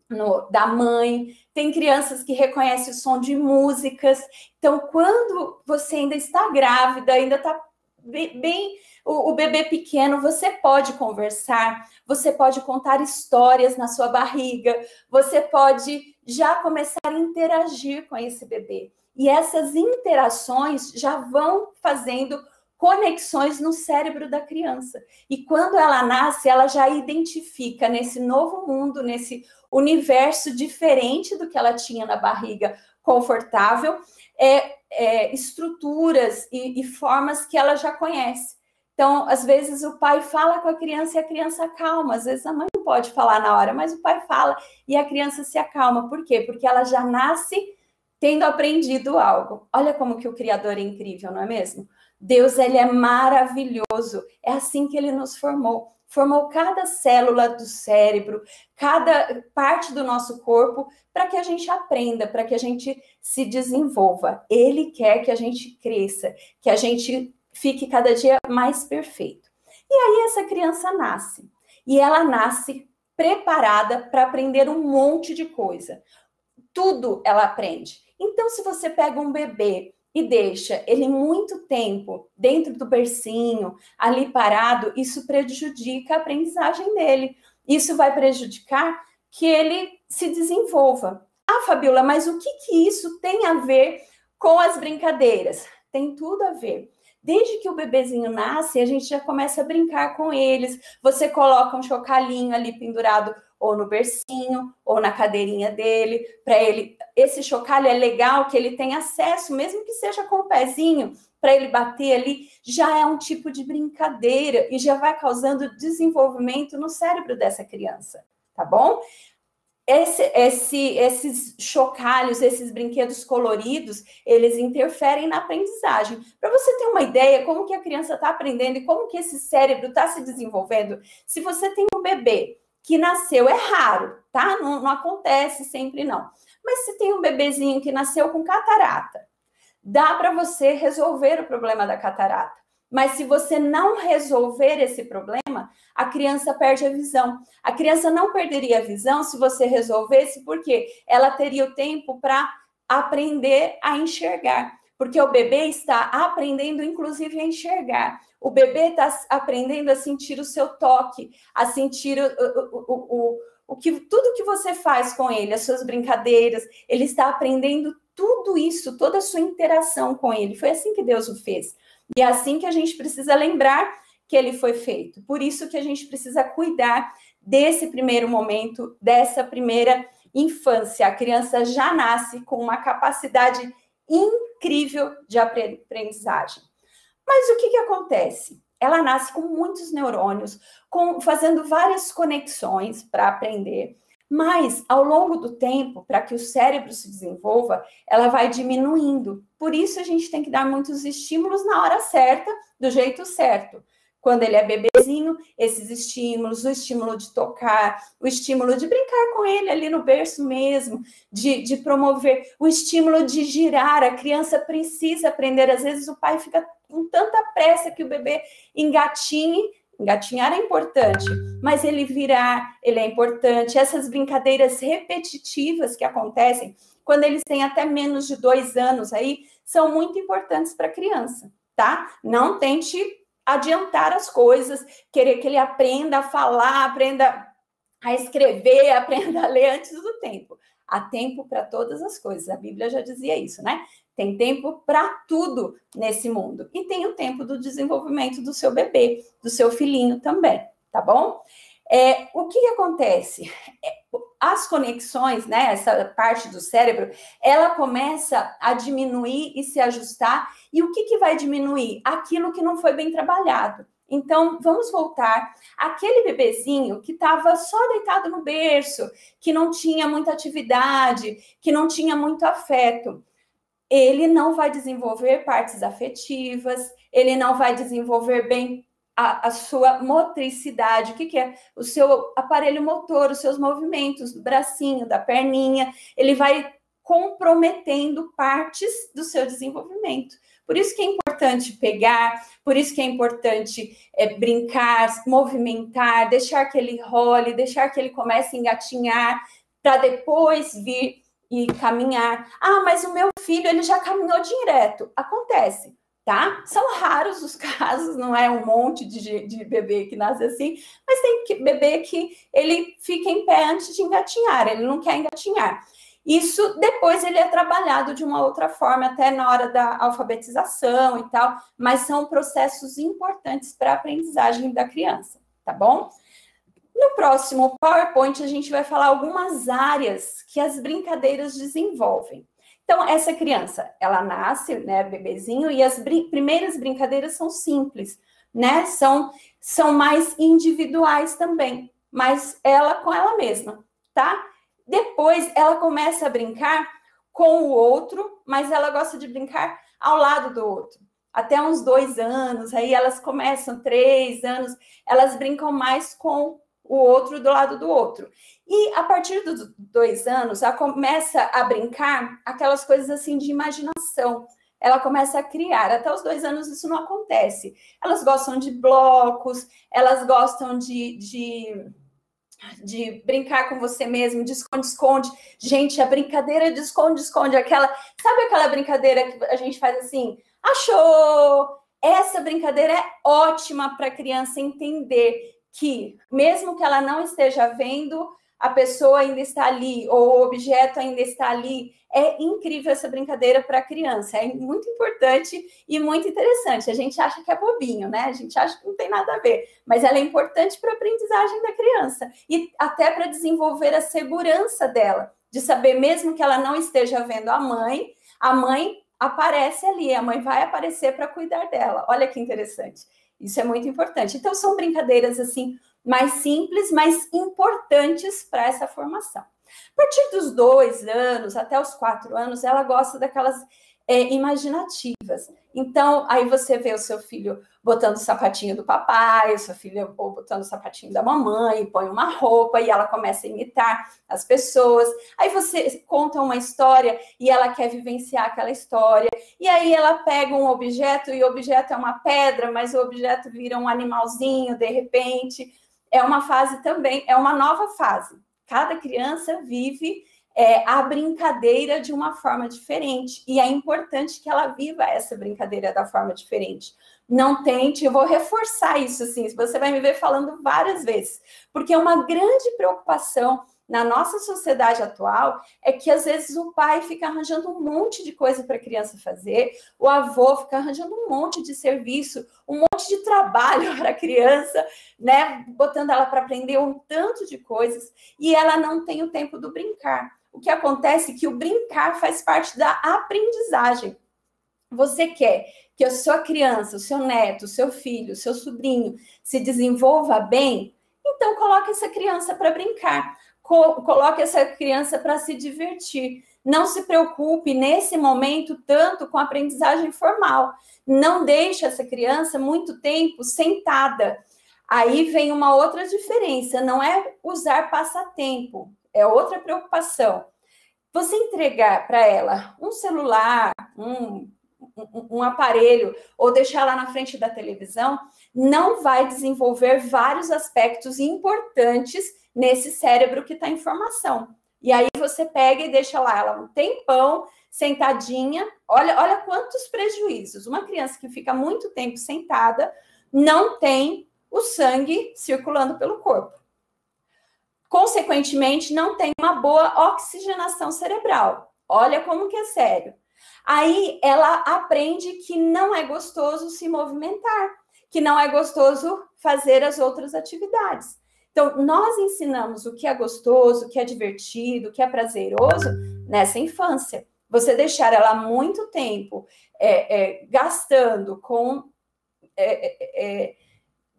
no, da mãe, tem crianças que reconhecem o som de músicas. Então, quando você ainda está grávida, ainda está bem, bem o, o, bebê pequeno, você pode conversar, você pode contar histórias na sua barriga, você pode já começar a interagir com esse bebê. E essas interações já vão fazendo conexões no cérebro da criança. E quando ela nasce, ela já identifica nesse novo mundo, nesse universo diferente do que ela tinha na barriga confortável, é, é estruturas e, e formas que ela já conhece. Então, às vezes o pai fala com a criança e a criança acalma. Às vezes a mãe não pode falar na hora, mas o pai fala e a criança se acalma. Por quê? Porque ela já nasce tendo aprendido algo. Olha como que o Criador é incrível, não é mesmo? Deus, ele é maravilhoso. É assim que ele nos formou. Formou cada célula do cérebro, cada parte do nosso corpo, para que a gente aprenda, para que a gente se desenvolva. Ele quer que a gente cresça, que a gente fique cada dia mais perfeito. E aí essa criança nasce. E ela nasce preparada para aprender um monte de coisa. Tudo ela aprende. Então, se você pega um bebê e deixa ele muito tempo dentro do bercinho, ali parado, isso prejudica a aprendizagem dele. Isso vai prejudicar que ele se desenvolva. Ah, Fabiola, mas o que, que isso tem a ver com as brincadeiras? Tem tudo a ver. Desde que o bebezinho nasce, a gente já começa a brincar com eles. Você coloca um chocalhinho ali pendurado ou no bercinho, ou na cadeirinha dele, para ele. Esse chocalho é legal que ele tem acesso, mesmo que seja com o pezinho, para ele bater ali, já é um tipo de brincadeira e já vai causando desenvolvimento no cérebro dessa criança, tá bom? Esse, esse, esses chocalhos, esses brinquedos coloridos, eles interferem na aprendizagem. Para você ter uma ideia como que a criança está aprendendo e como que esse cérebro está se desenvolvendo, se você tem um bebê que nasceu, é raro, tá? Não, não acontece sempre, não. Mas se tem um bebezinho que nasceu com catarata, dá para você resolver o problema da catarata. Mas se você não resolver esse problema, a criança perde a visão. A criança não perderia a visão se você resolvesse, porque ela teria o tempo para aprender a enxergar. Porque o bebê está aprendendo, inclusive, a enxergar. O bebê está aprendendo a sentir o seu toque, a sentir o, o, o, o, que tudo que você faz com ele, as suas brincadeiras. Ele está aprendendo tudo isso, toda a sua interação com ele. Foi assim que Deus o fez. E é assim que a gente precisa lembrar que ele foi feito. Por isso que a gente precisa cuidar desse primeiro momento, dessa primeira infância. A criança já nasce com uma capacidade incrível de aprendizagem. Mas o que, que acontece? Ela nasce com muitos neurônios, com, fazendo várias conexões para aprender, mas ao longo do tempo, para que o cérebro se desenvolva, ela vai diminuindo. Por isso a gente tem que dar muitos estímulos na hora certa, do jeito certo. Quando ele é bebezinho, esses estímulos, o estímulo de tocar, o estímulo de brincar com ele ali no berço mesmo, de, de promover, o estímulo de girar. A criança precisa aprender. Às vezes o pai fica com tanta pressa que o bebê engatinhe. Engatinhar é importante, mas ele virar, ele é importante. Essas brincadeiras repetitivas que acontecem quando eles têm até menos de dois anos aí, são muito importantes para a criança, tá? Não tente adiantar as coisas, querer que ele aprenda a falar, aprenda a escrever, aprenda a ler antes do tempo. Há tempo para todas as coisas. A Bíblia já dizia isso, né? Tem tempo para tudo nesse mundo. E tem o tempo do desenvolvimento do seu bebê, do seu filhinho também, tá bom? É, o que, acontece? É, as conexões, né, essa parte do cérebro, ela começa a diminuir e se ajustar. E o que, que vai diminuir? Aquilo que não foi bem trabalhado. Então, vamos voltar. Aquele bebezinho que estava só deitado no berço, que não tinha muita atividade, que não tinha muito afeto, ele não vai desenvolver partes afetivas, ele não vai desenvolver bem a, a, sua motricidade, o que, que, é? O seu aparelho motor, os seus movimentos do bracinho, da perninha, ele vai comprometendo partes do seu desenvolvimento. Por isso que é importante pegar, por isso que é importante é, brincar, movimentar, deixar que ele role, deixar que ele comece a engatinhar, para depois vir e caminhar. Ah, mas o meu filho ele já caminhou direto. Acontece tá? São raros os casos, não é um monte de, de bebê que nasce assim, mas tem que, bebê que ele fica em pé antes de engatinhar, ele não quer engatinhar. Isso depois ele é trabalhado de uma outra forma, até na hora da alfabetização e tal, mas são processos importantes para a aprendizagem da criança, tá bom? No próximo PowerPoint, a gente vai falar algumas áreas que as brincadeiras desenvolvem. Então, essa criança, ela nasce, né, bebezinho, e as brin primeiras brincadeiras são simples, né? São, são mais individuais também, mas ela com ela mesma, tá? Depois ela começa a brincar com o outro, mas ela gosta de brincar ao lado do outro. Até uns dois anos, aí elas começam, três anos, elas brincam mais com o outro do lado do outro. E a partir dos dois anos, ela começa a brincar aquelas coisas assim de imaginação. Ela começa a criar. Até os dois anos isso não acontece. Elas gostam de blocos, elas gostam de, de, de brincar com você mesmo, de esconde-esconde. Gente, a brincadeira de esconde-esconde, aquela. Sabe aquela brincadeira que a gente faz assim? Achou! Essa brincadeira é ótima para a criança entender que, mesmo que ela não esteja vendo, a pessoa ainda está ali, ou o objeto ainda está ali. É incrível essa brincadeira para a criança, é muito importante e muito interessante. A gente acha que é bobinho, né? A gente acha que não tem nada a ver, mas ela é importante para a aprendizagem da criança e até para desenvolver a segurança dela, de saber, mesmo que ela não esteja vendo a mãe, a mãe aparece ali, a mãe vai aparecer para cuidar dela. Olha que interessante. Isso é muito importante. Então, são brincadeiras assim mais simples, mas importantes para essa formação. A partir dos dois anos até os quatro anos, ela gosta daquelas é, imaginativas. Então, aí você vê o seu filho botando o sapatinho do papai, o seu filho botando o sapatinho da mamãe, põe uma roupa e ela começa a imitar as pessoas. Aí você conta uma história e ela quer vivenciar aquela história. E aí ela pega um objeto e o objeto é uma pedra, mas o objeto vira um animalzinho de repente. É uma fase também, é uma nova fase. Cada criança vive é, a brincadeira de uma forma diferente. E é importante que ela viva essa brincadeira da forma diferente. Não tente, eu vou reforçar isso assim, você vai me ver falando várias vezes, porque é uma grande preocupação na nossa sociedade atual é que às vezes o pai fica arranjando um monte de coisa para a criança fazer, o avô fica arranjando um monte de serviço, um monte de trabalho para a criança, né, botando ela para aprender um tanto de coisas e ela não tem o tempo do brincar o que acontece é que o brincar faz parte da aprendizagem. Você quer que a sua criança, o seu neto, o seu filho, o seu sobrinho se desenvolva bem? Então coloque essa criança para brincar, coloque essa criança para se divertir. Não se preocupe nesse momento tanto com a aprendizagem formal. Não deixe essa criança muito tempo sentada. Aí vem uma outra diferença, não é usar passatempo é outra preocupação. Você entregar para ela um celular, um, um, um, aparelho, ou deixar lá na frente da televisão, não vai desenvolver vários aspectos importantes nesse cérebro que está em formação. E aí você pega e deixa lá ela um tempão sentadinha. Olha, olha quantos prejuízos. Uma criança que fica muito tempo sentada não tem o sangue circulando pelo corpo consequentemente, não tem uma boa oxigenação cerebral. Olha como que é sério. Aí ela aprende que não é gostoso se movimentar, que não é gostoso fazer as outras atividades. Então, nós ensinamos o que é gostoso, o que é divertido, o que é prazeroso nessa infância. Você deixar ela muito tempo é, é, gastando com é, é, é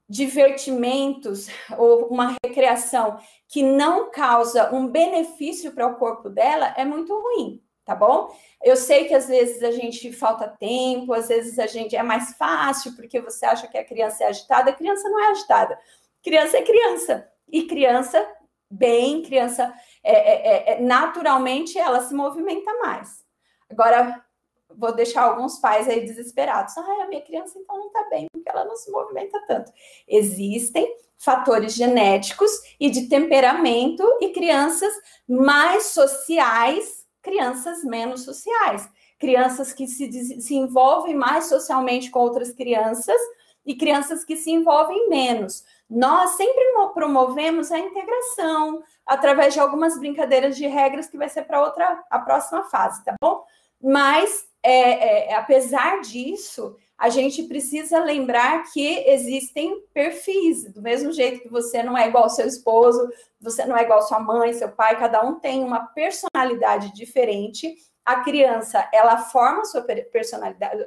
divertimentos ou uma recreação que não causa um benefício para o corpo dela é muito ruim. tá bom? Eu sei que às vezes a gente falta tempo, às vezes a gente é mais fácil porque você acha que a criança é agitada, a criança não é agitada. Criança é criança. E criança, bem, criança, é, é, é, é naturalmente, ela se movimenta mais. Agora, vou deixar alguns pais aí desesperados. Ah, a minha criança então não está bem, porque ela não se movimenta tanto. Existem fatores genéticos e de temperamento e crianças mais sociais, crianças menos sociais. Crianças que se, se envolvem mais socialmente com outras crianças e crianças que se envolvem menos. Nós sempre promovemos a integração através de algumas brincadeiras de regras que vai ser para outra a próxima fase, tá bom? Mas é, é, apesar disso, a gente precisa lembrar que existem perfis, do mesmo jeito que você não é igual ao seu esposo, você não é igual à sua mãe, seu pai, cada um tem uma personalidade diferente. A criança, ela forma sua personalidade,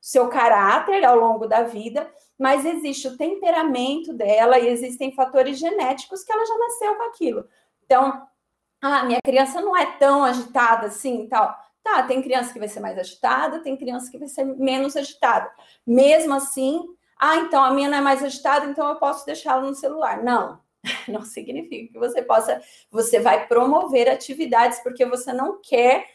seu caráter ao longo da vida, mas existe o temperamento dela e existem fatores genéticos que ela já nasceu com aquilo. Então, ah, minha criança não é tão agitada assim, tal. Tá, tem criança que vai ser mais agitada, tem criança que vai ser menos agitada. Mesmo assim, ah, então a minha não é mais agitada, então eu posso deixá-la no celular. Não, não significa que você possa, você vai promover atividades porque você não quer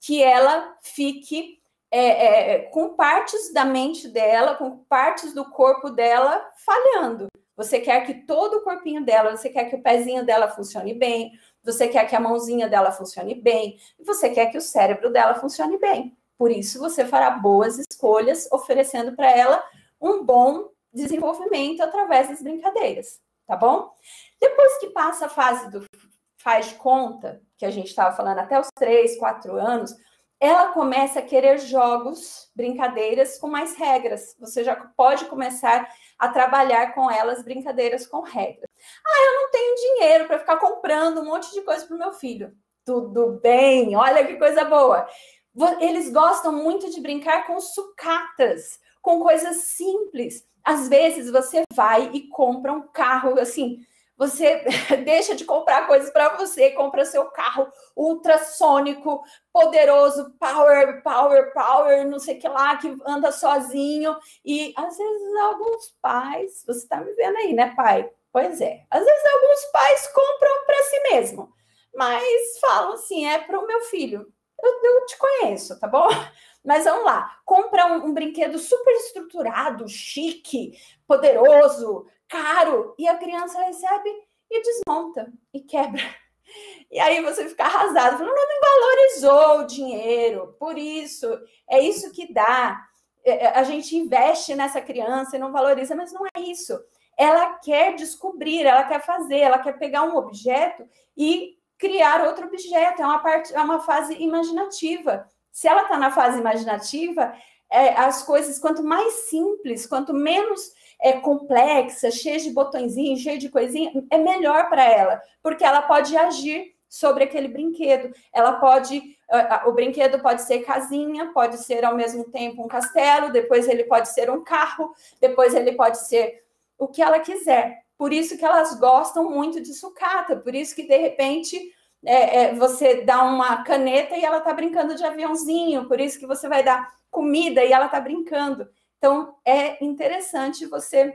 que ela fique é, é, com partes da mente dela, com partes do corpo dela falhando. Você quer que todo o corpinho dela, você quer que o pezinho dela funcione bem, você quer que a mãozinha dela funcione bem, e você quer que o cérebro dela funcione bem. Por isso, você fará boas escolhas, oferecendo para ela um bom desenvolvimento através das brincadeiras, tá bom? Depois que passa a fase do faz conta, que a gente estava falando até os 3, 4 anos, ela começa a querer jogos, brincadeiras com mais regras. Você já pode começar a trabalhar com elas brincadeiras com regras. Ah, eu não tenho dinheiro para ficar comprando um monte de coisa para o meu filho. Tudo bem, olha que coisa boa. Eles gostam muito de brincar com sucatas, com coisas simples. Às vezes você vai e compra um carro assim, você deixa de comprar coisas para você, compra seu carro ultrassônico, poderoso, power, power, power, não sei que lá, que anda sozinho. E às vezes alguns pais, você está me vendo aí, né, pai? Pois é. Às vezes alguns pais compram para si mesmo, mas falam assim: é para o meu filho. Eu, eu, te conheço, tá bom? Mas vamos lá, compra um, um brinquedo super estruturado, chique, poderoso, caro, e a criança recebe e desmonta e quebra. E aí você fica arrasado, falando, não, valorizou o dinheiro, por isso, é isso que dá. É, é, a gente investe nessa criança e não valoriza, mas não é isso. Ela quer descobrir, ela quer fazer, ela quer pegar um objeto e criar outro objeto. É uma parte, é uma fase imaginativa. Se ela está na fase imaginativa, é, as coisas, quanto mais simples, quanto menos é, complexa, cheia de botõezinhos, cheia de coisinha, é melhor para ela, porque ela pode agir sobre aquele brinquedo. Ela pode, o brinquedo pode ser casinha, pode ser ao mesmo tempo um castelo, depois ele pode ser um carro, depois ele pode ser o que ela quiser. Por isso que elas gostam muito de sucata, por isso que de repente é, é, você dá uma caneta e ela está brincando de aviãozinho, por isso que você vai dar comida e ela está brincando. Então, é interessante você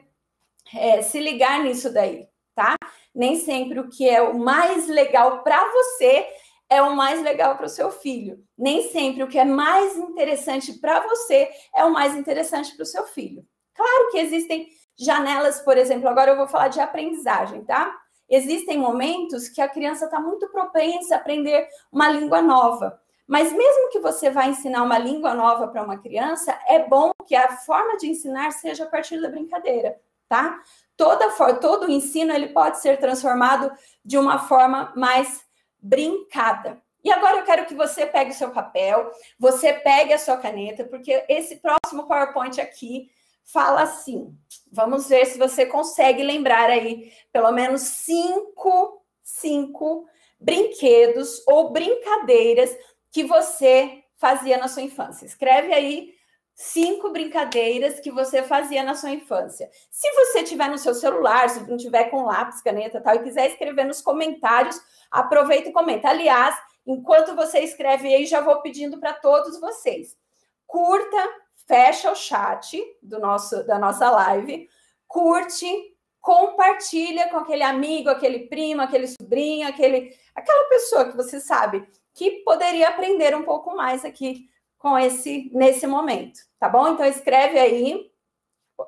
é, se ligar nisso daí, tá? Nem sempre o que é o mais legal para você é o mais legal para o seu filho. Nem sempre o que é mais interessante para você é o mais interessante para o seu filho. Claro que existem janelas, por exemplo, agora eu vou falar de aprendizagem, tá? Existem momentos que a criança está muito propensa a aprender uma língua nova. Mas mesmo que você vá ensinar uma língua nova para uma criança, é bom que a forma de ensinar seja a partir da brincadeira, tá? Toda todo o ensino ele pode ser transformado de uma forma mais brincada. E agora eu quero que você pegue o seu papel, você pegue a sua caneta, porque esse próximo PowerPoint aqui fala assim. Vamos ver se você consegue lembrar aí pelo menos cinco, cinco brinquedos ou brincadeiras que você fazia na sua infância. Escreve aí cinco brincadeiras que você fazia na sua infância. Se você tiver no seu celular, se não tiver com lápis, caneta tal, e quiser escrever nos comentários, aproveita e comenta. Aliás, enquanto você escreve aí, já vou pedindo para todos vocês. Curta, fecha o chat do nosso da nossa live, curte, compartilha com aquele amigo, aquele primo, aquele sobrinho, aquele aquela pessoa que você sabe que poderia aprender um pouco mais aqui com esse nesse momento, tá bom? Então escreve aí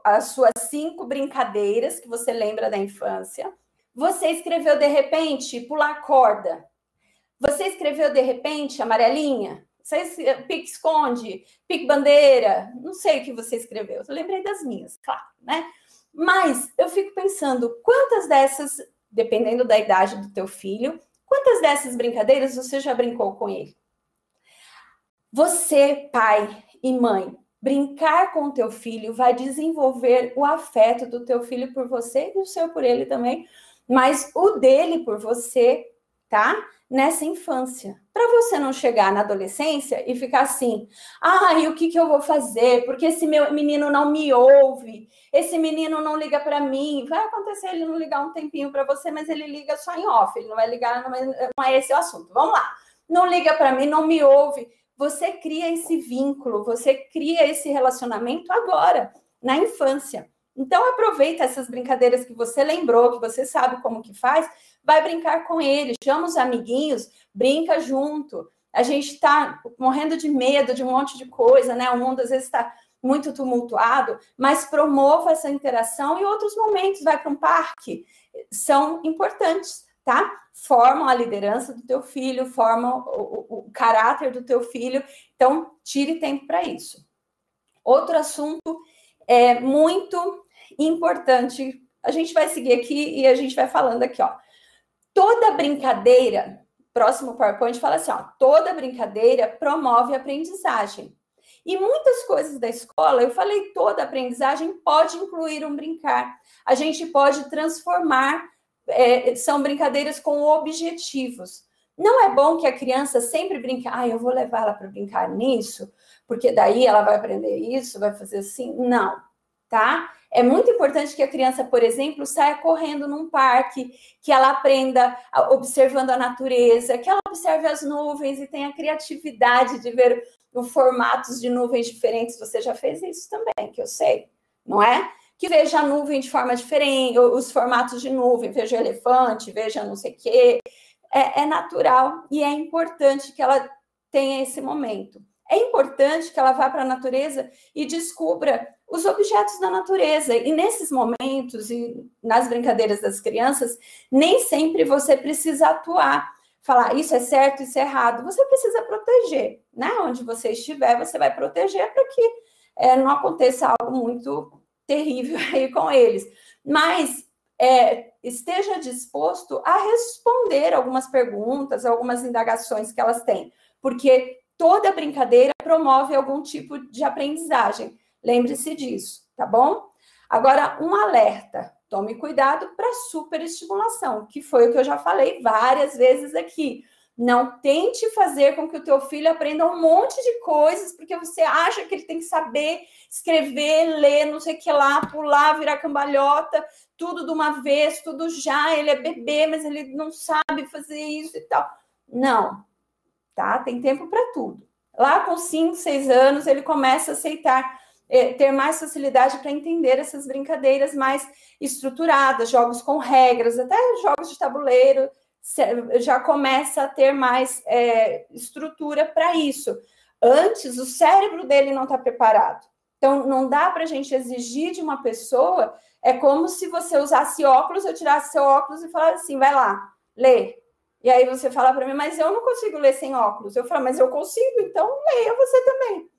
as suas cinco brincadeiras que você lembra da infância. Você escreveu de repente pular corda. Você escreveu de repente amarelinha. Você pique esconde, pique bandeira. Não sei o que você escreveu. Eu lembrei das minhas, claro, né? Mas eu fico pensando quantas dessas, dependendo da idade do teu filho, quantas dessas brincadeiras você já brincou com ele? Você, pai e mãe, brincar com o teu filho vai desenvolver o afeto do teu filho por você e o seu por ele também, mas o dele por você, tá? Nessa infância. Para você não chegar na adolescência e ficar assim: ah, e o que, que eu vou fazer? Porque esse meu menino não me ouve, esse menino não liga para mim. Vai acontecer ele não ligar um tempinho para você, mas ele liga só em off, ele não vai ligar, não é esse o assunto. Vamos lá. Não liga para mim, não me ouve você cria esse vínculo, você cria esse relacionamento agora, na infância. Então aproveita essas brincadeiras que você lembrou, que você sabe como que faz, vai brincar com ele, chama os amiguinhos, brinca junto. A gente está morrendo de medo de um monte de coisa, né? O mundo às vezes está muito tumultuado, mas promova essa interação e outros momentos, vai para um parque, são importantes tá? Formam a liderança do teu filho, formam o, o, o caráter do teu filho. Então, tire tempo para isso. Outro assunto é muito importante. A gente vai seguir aqui e a gente vai falando aqui, ó. Toda brincadeira, próximo PowerPoint fala assim, ó, toda brincadeira promove aprendizagem. E muitas coisas da escola, eu falei, toda aprendizagem pode incluir um brincar. A gente pode transformar é, são brincadeiras com objetivos. Não é bom que a criança sempre brinque, ah, eu vou levar ela para brincar nisso, porque daí ela vai aprender isso, vai fazer assim. Não, tá? É muito importante que a criança, por exemplo, saia correndo num parque, que ela aprenda observando a natureza, que ela observe as nuvens e tenha criatividade de ver os formatos de nuvens diferentes. Você já fez isso também, que eu sei, não é? que veja a nuvem de forma diferente, os formatos de nuvem, veja elefante, veja não sei o quê. É, é natural e é importante que ela tenha esse momento. É importante que ela vá para a natureza e descubra os objetos da natureza. E nesses momentos e nas brincadeiras das crianças, nem sempre você precisa atuar, falar isso é certo, isso é errado. Você precisa proteger, né? Onde você estiver, você vai proteger para que é, não aconteça algo muito terrível aí com eles. Mas é, esteja disposto a responder algumas perguntas, algumas indagações que elas têm, porque toda brincadeira promove algum tipo de aprendizagem. Lembre-se disso, tá bom? Agora, um alerta: tome cuidado para superestimulação, que foi o que eu já falei várias vezes aqui. Não tente fazer com que o teu filho aprenda um monte de coisas, porque você acha que ele tem que saber escrever, ler, não sei o que lá, pular, virar cambalhota, tudo de uma vez, tudo já. Ele é bebê, mas ele não sabe fazer isso e tal. Não, tá? Tem tempo para tudo. Lá com 5, 6 anos, ele começa a aceitar, ter mais facilidade para entender essas brincadeiras mais estruturadas, jogos com regras, até jogos de tabuleiro já começa a ter mais é, estrutura para isso. Antes, o cérebro dele não está preparado. Então, não dá para a gente exigir de uma pessoa, é como se você usasse óculos, eu tirasse seu óculos e falasse assim, vai lá, lê. E aí você fala para mim, mas eu não consigo ler sem óculos. Eu falo, mas eu consigo, então leia você também.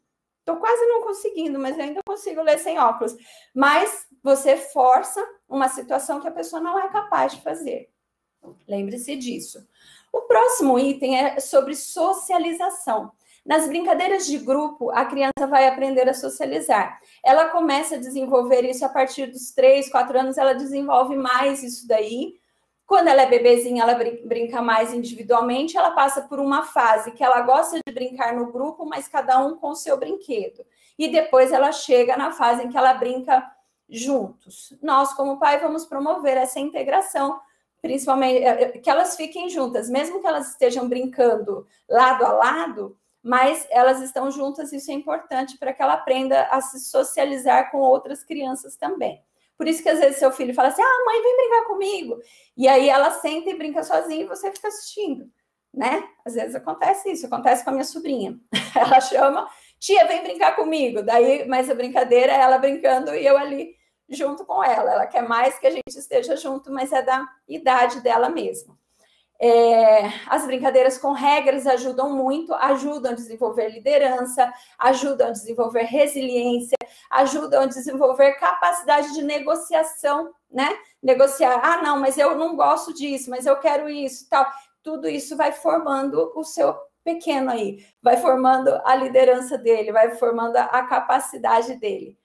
Estou quase não conseguindo, mas ainda consigo ler sem óculos. Mas você força uma situação que a pessoa não é capaz de fazer. Lembre-se disso. O próximo item é sobre socialização. Nas brincadeiras de grupo, a criança vai aprender a socializar. Ela começa a desenvolver isso a partir dos 3, 4 anos, ela desenvolve mais isso daí. Quando ela é bebezinha, ela brinca mais individualmente, ela passa por uma fase que ela gosta de brincar no grupo, mas cada um com o seu brinquedo. E depois ela chega na fase em que ela brinca juntos. Nós, como pai, vamos promover essa integração principalmente é, é, que elas fiquem juntas, mesmo que elas estejam brincando lado a lado, mas elas estão juntas, isso é importante para que ela aprenda a se socializar com outras crianças também. Por isso que às vezes seu filho fala assim: "Ah, mãe, vem brincar comigo". E aí ela senta e brinca sozinha e você fica assistindo, né? Às vezes acontece isso, acontece com a minha sobrinha. Ela chama: "Tia, vem brincar comigo". Daí, mas a brincadeira é ela brincando e eu ali junto com ela. Ela quer mais que a gente esteja junto, mas é da idade dela mesmo. É, as brincadeiras com regras ajudam muito, ajudam a desenvolver liderança, ajudam a desenvolver resiliência, ajudam a desenvolver capacidade de negociação, né? Negociar, ah, não, mas eu não gosto disso, mas eu quero isso, tal. Tudo isso vai formando o seu pequeno aí, vai formando a liderança dele, vai formando a capacidade dele.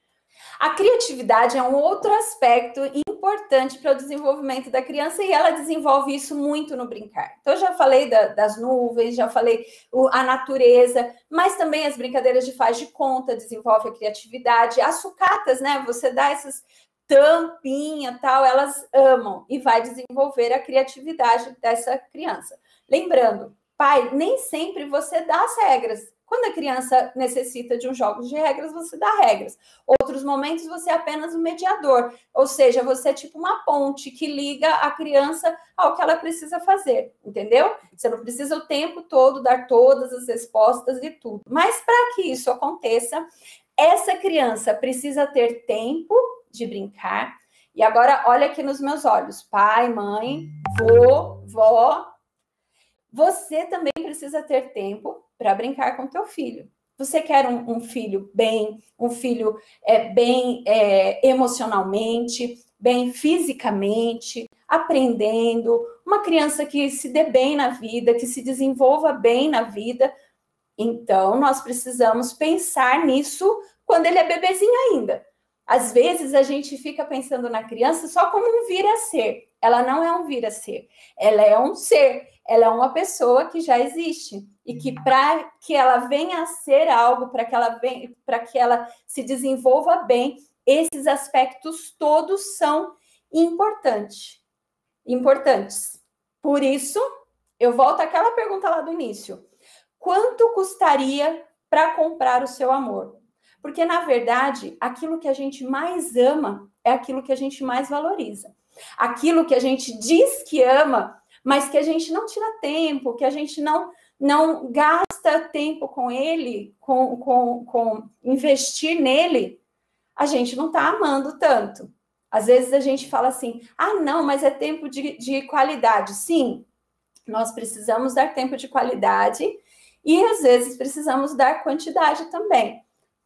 A criatividade é um outro aspecto importante para o desenvolvimento da criança e ela desenvolve isso muito no brincar. Então, eu já falei da, das nuvens, já falei o, a natureza, mas também as brincadeiras de faz de conta desenvolve a criatividade. As sucatas, né? Você dá essas tampinha tal, elas amam e vai desenvolver a criatividade dessa criança. Lembrando, pai, nem sempre você dá as regras. Quando a criança necessita de um jogo de regras, você dá regras. Outros momentos você é apenas um mediador, ou seja, você é tipo uma ponte que liga a criança ao que ela precisa fazer, entendeu? Você não precisa o tempo todo dar todas as respostas e tudo. Mas para que isso aconteça, essa criança precisa ter tempo de brincar. E agora olha aqui nos meus olhos, pai, mãe, vô, vó, você também precisa ter tempo para brincar com teu filho. Você quer um, um filho bem, um filho é, bem é, emocionalmente, bem fisicamente, aprendendo, uma criança que se dê bem na vida, que se desenvolva bem na vida. Então, nós precisamos pensar nisso quando ele é bebezinho ainda. Às vezes a gente fica pensando na criança só como um vir a ser. Ela não é um vir a ser, ela é um ser, ela é uma pessoa que já existe e que para que ela venha a ser algo, para que ela venha, para que ela se desenvolva bem, esses aspectos todos são importantes. Importantes. Por isso, eu volto àquela pergunta lá do início. Quanto custaria para comprar o seu amor? Porque, na verdade, aquilo que a gente mais ama é aquilo que a gente mais valoriza. Aquilo que a gente diz que ama, mas que a gente não tira tempo, que a gente não, não gasta tempo com ele, com, com, com investir nele, a gente não está amando tanto. Às vezes a gente fala assim: ah, não, mas é tempo de, de qualidade. Sim, nós precisamos dar tempo de qualidade e às vezes precisamos dar quantidade também.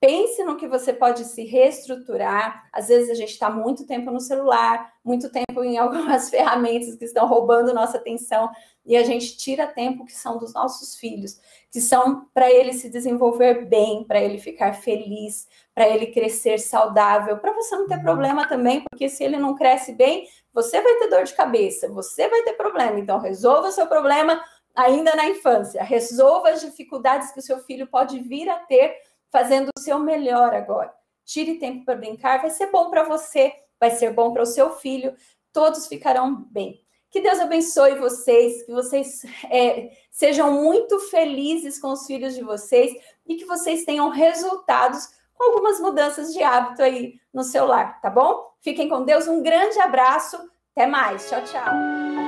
Pense no que você pode se reestruturar. Às vezes a gente está muito tempo no celular, muito tempo em algumas ferramentas que estão roubando nossa atenção e a gente tira tempo que são dos nossos filhos, que são para ele se desenvolver bem, para ele ficar feliz, para ele crescer saudável, para você não ter problema também, porque se ele não cresce bem, você vai ter dor de cabeça, você vai ter problema. Então resolva o seu problema ainda na infância, resolva as dificuldades que o seu filho pode vir a ter fazendo o seu melhor agora. Tire tempo para brincar, vai ser bom para você, vai ser bom para o seu filho, todos ficarão bem. Que Deus abençoe vocês, que vocês é, sejam muito felizes com os filhos de vocês e que vocês tenham resultados com algumas mudanças de hábito aí no seu lar, tá bom? Fiquem com Deus, um grande abraço, até mais, tchau, tchau.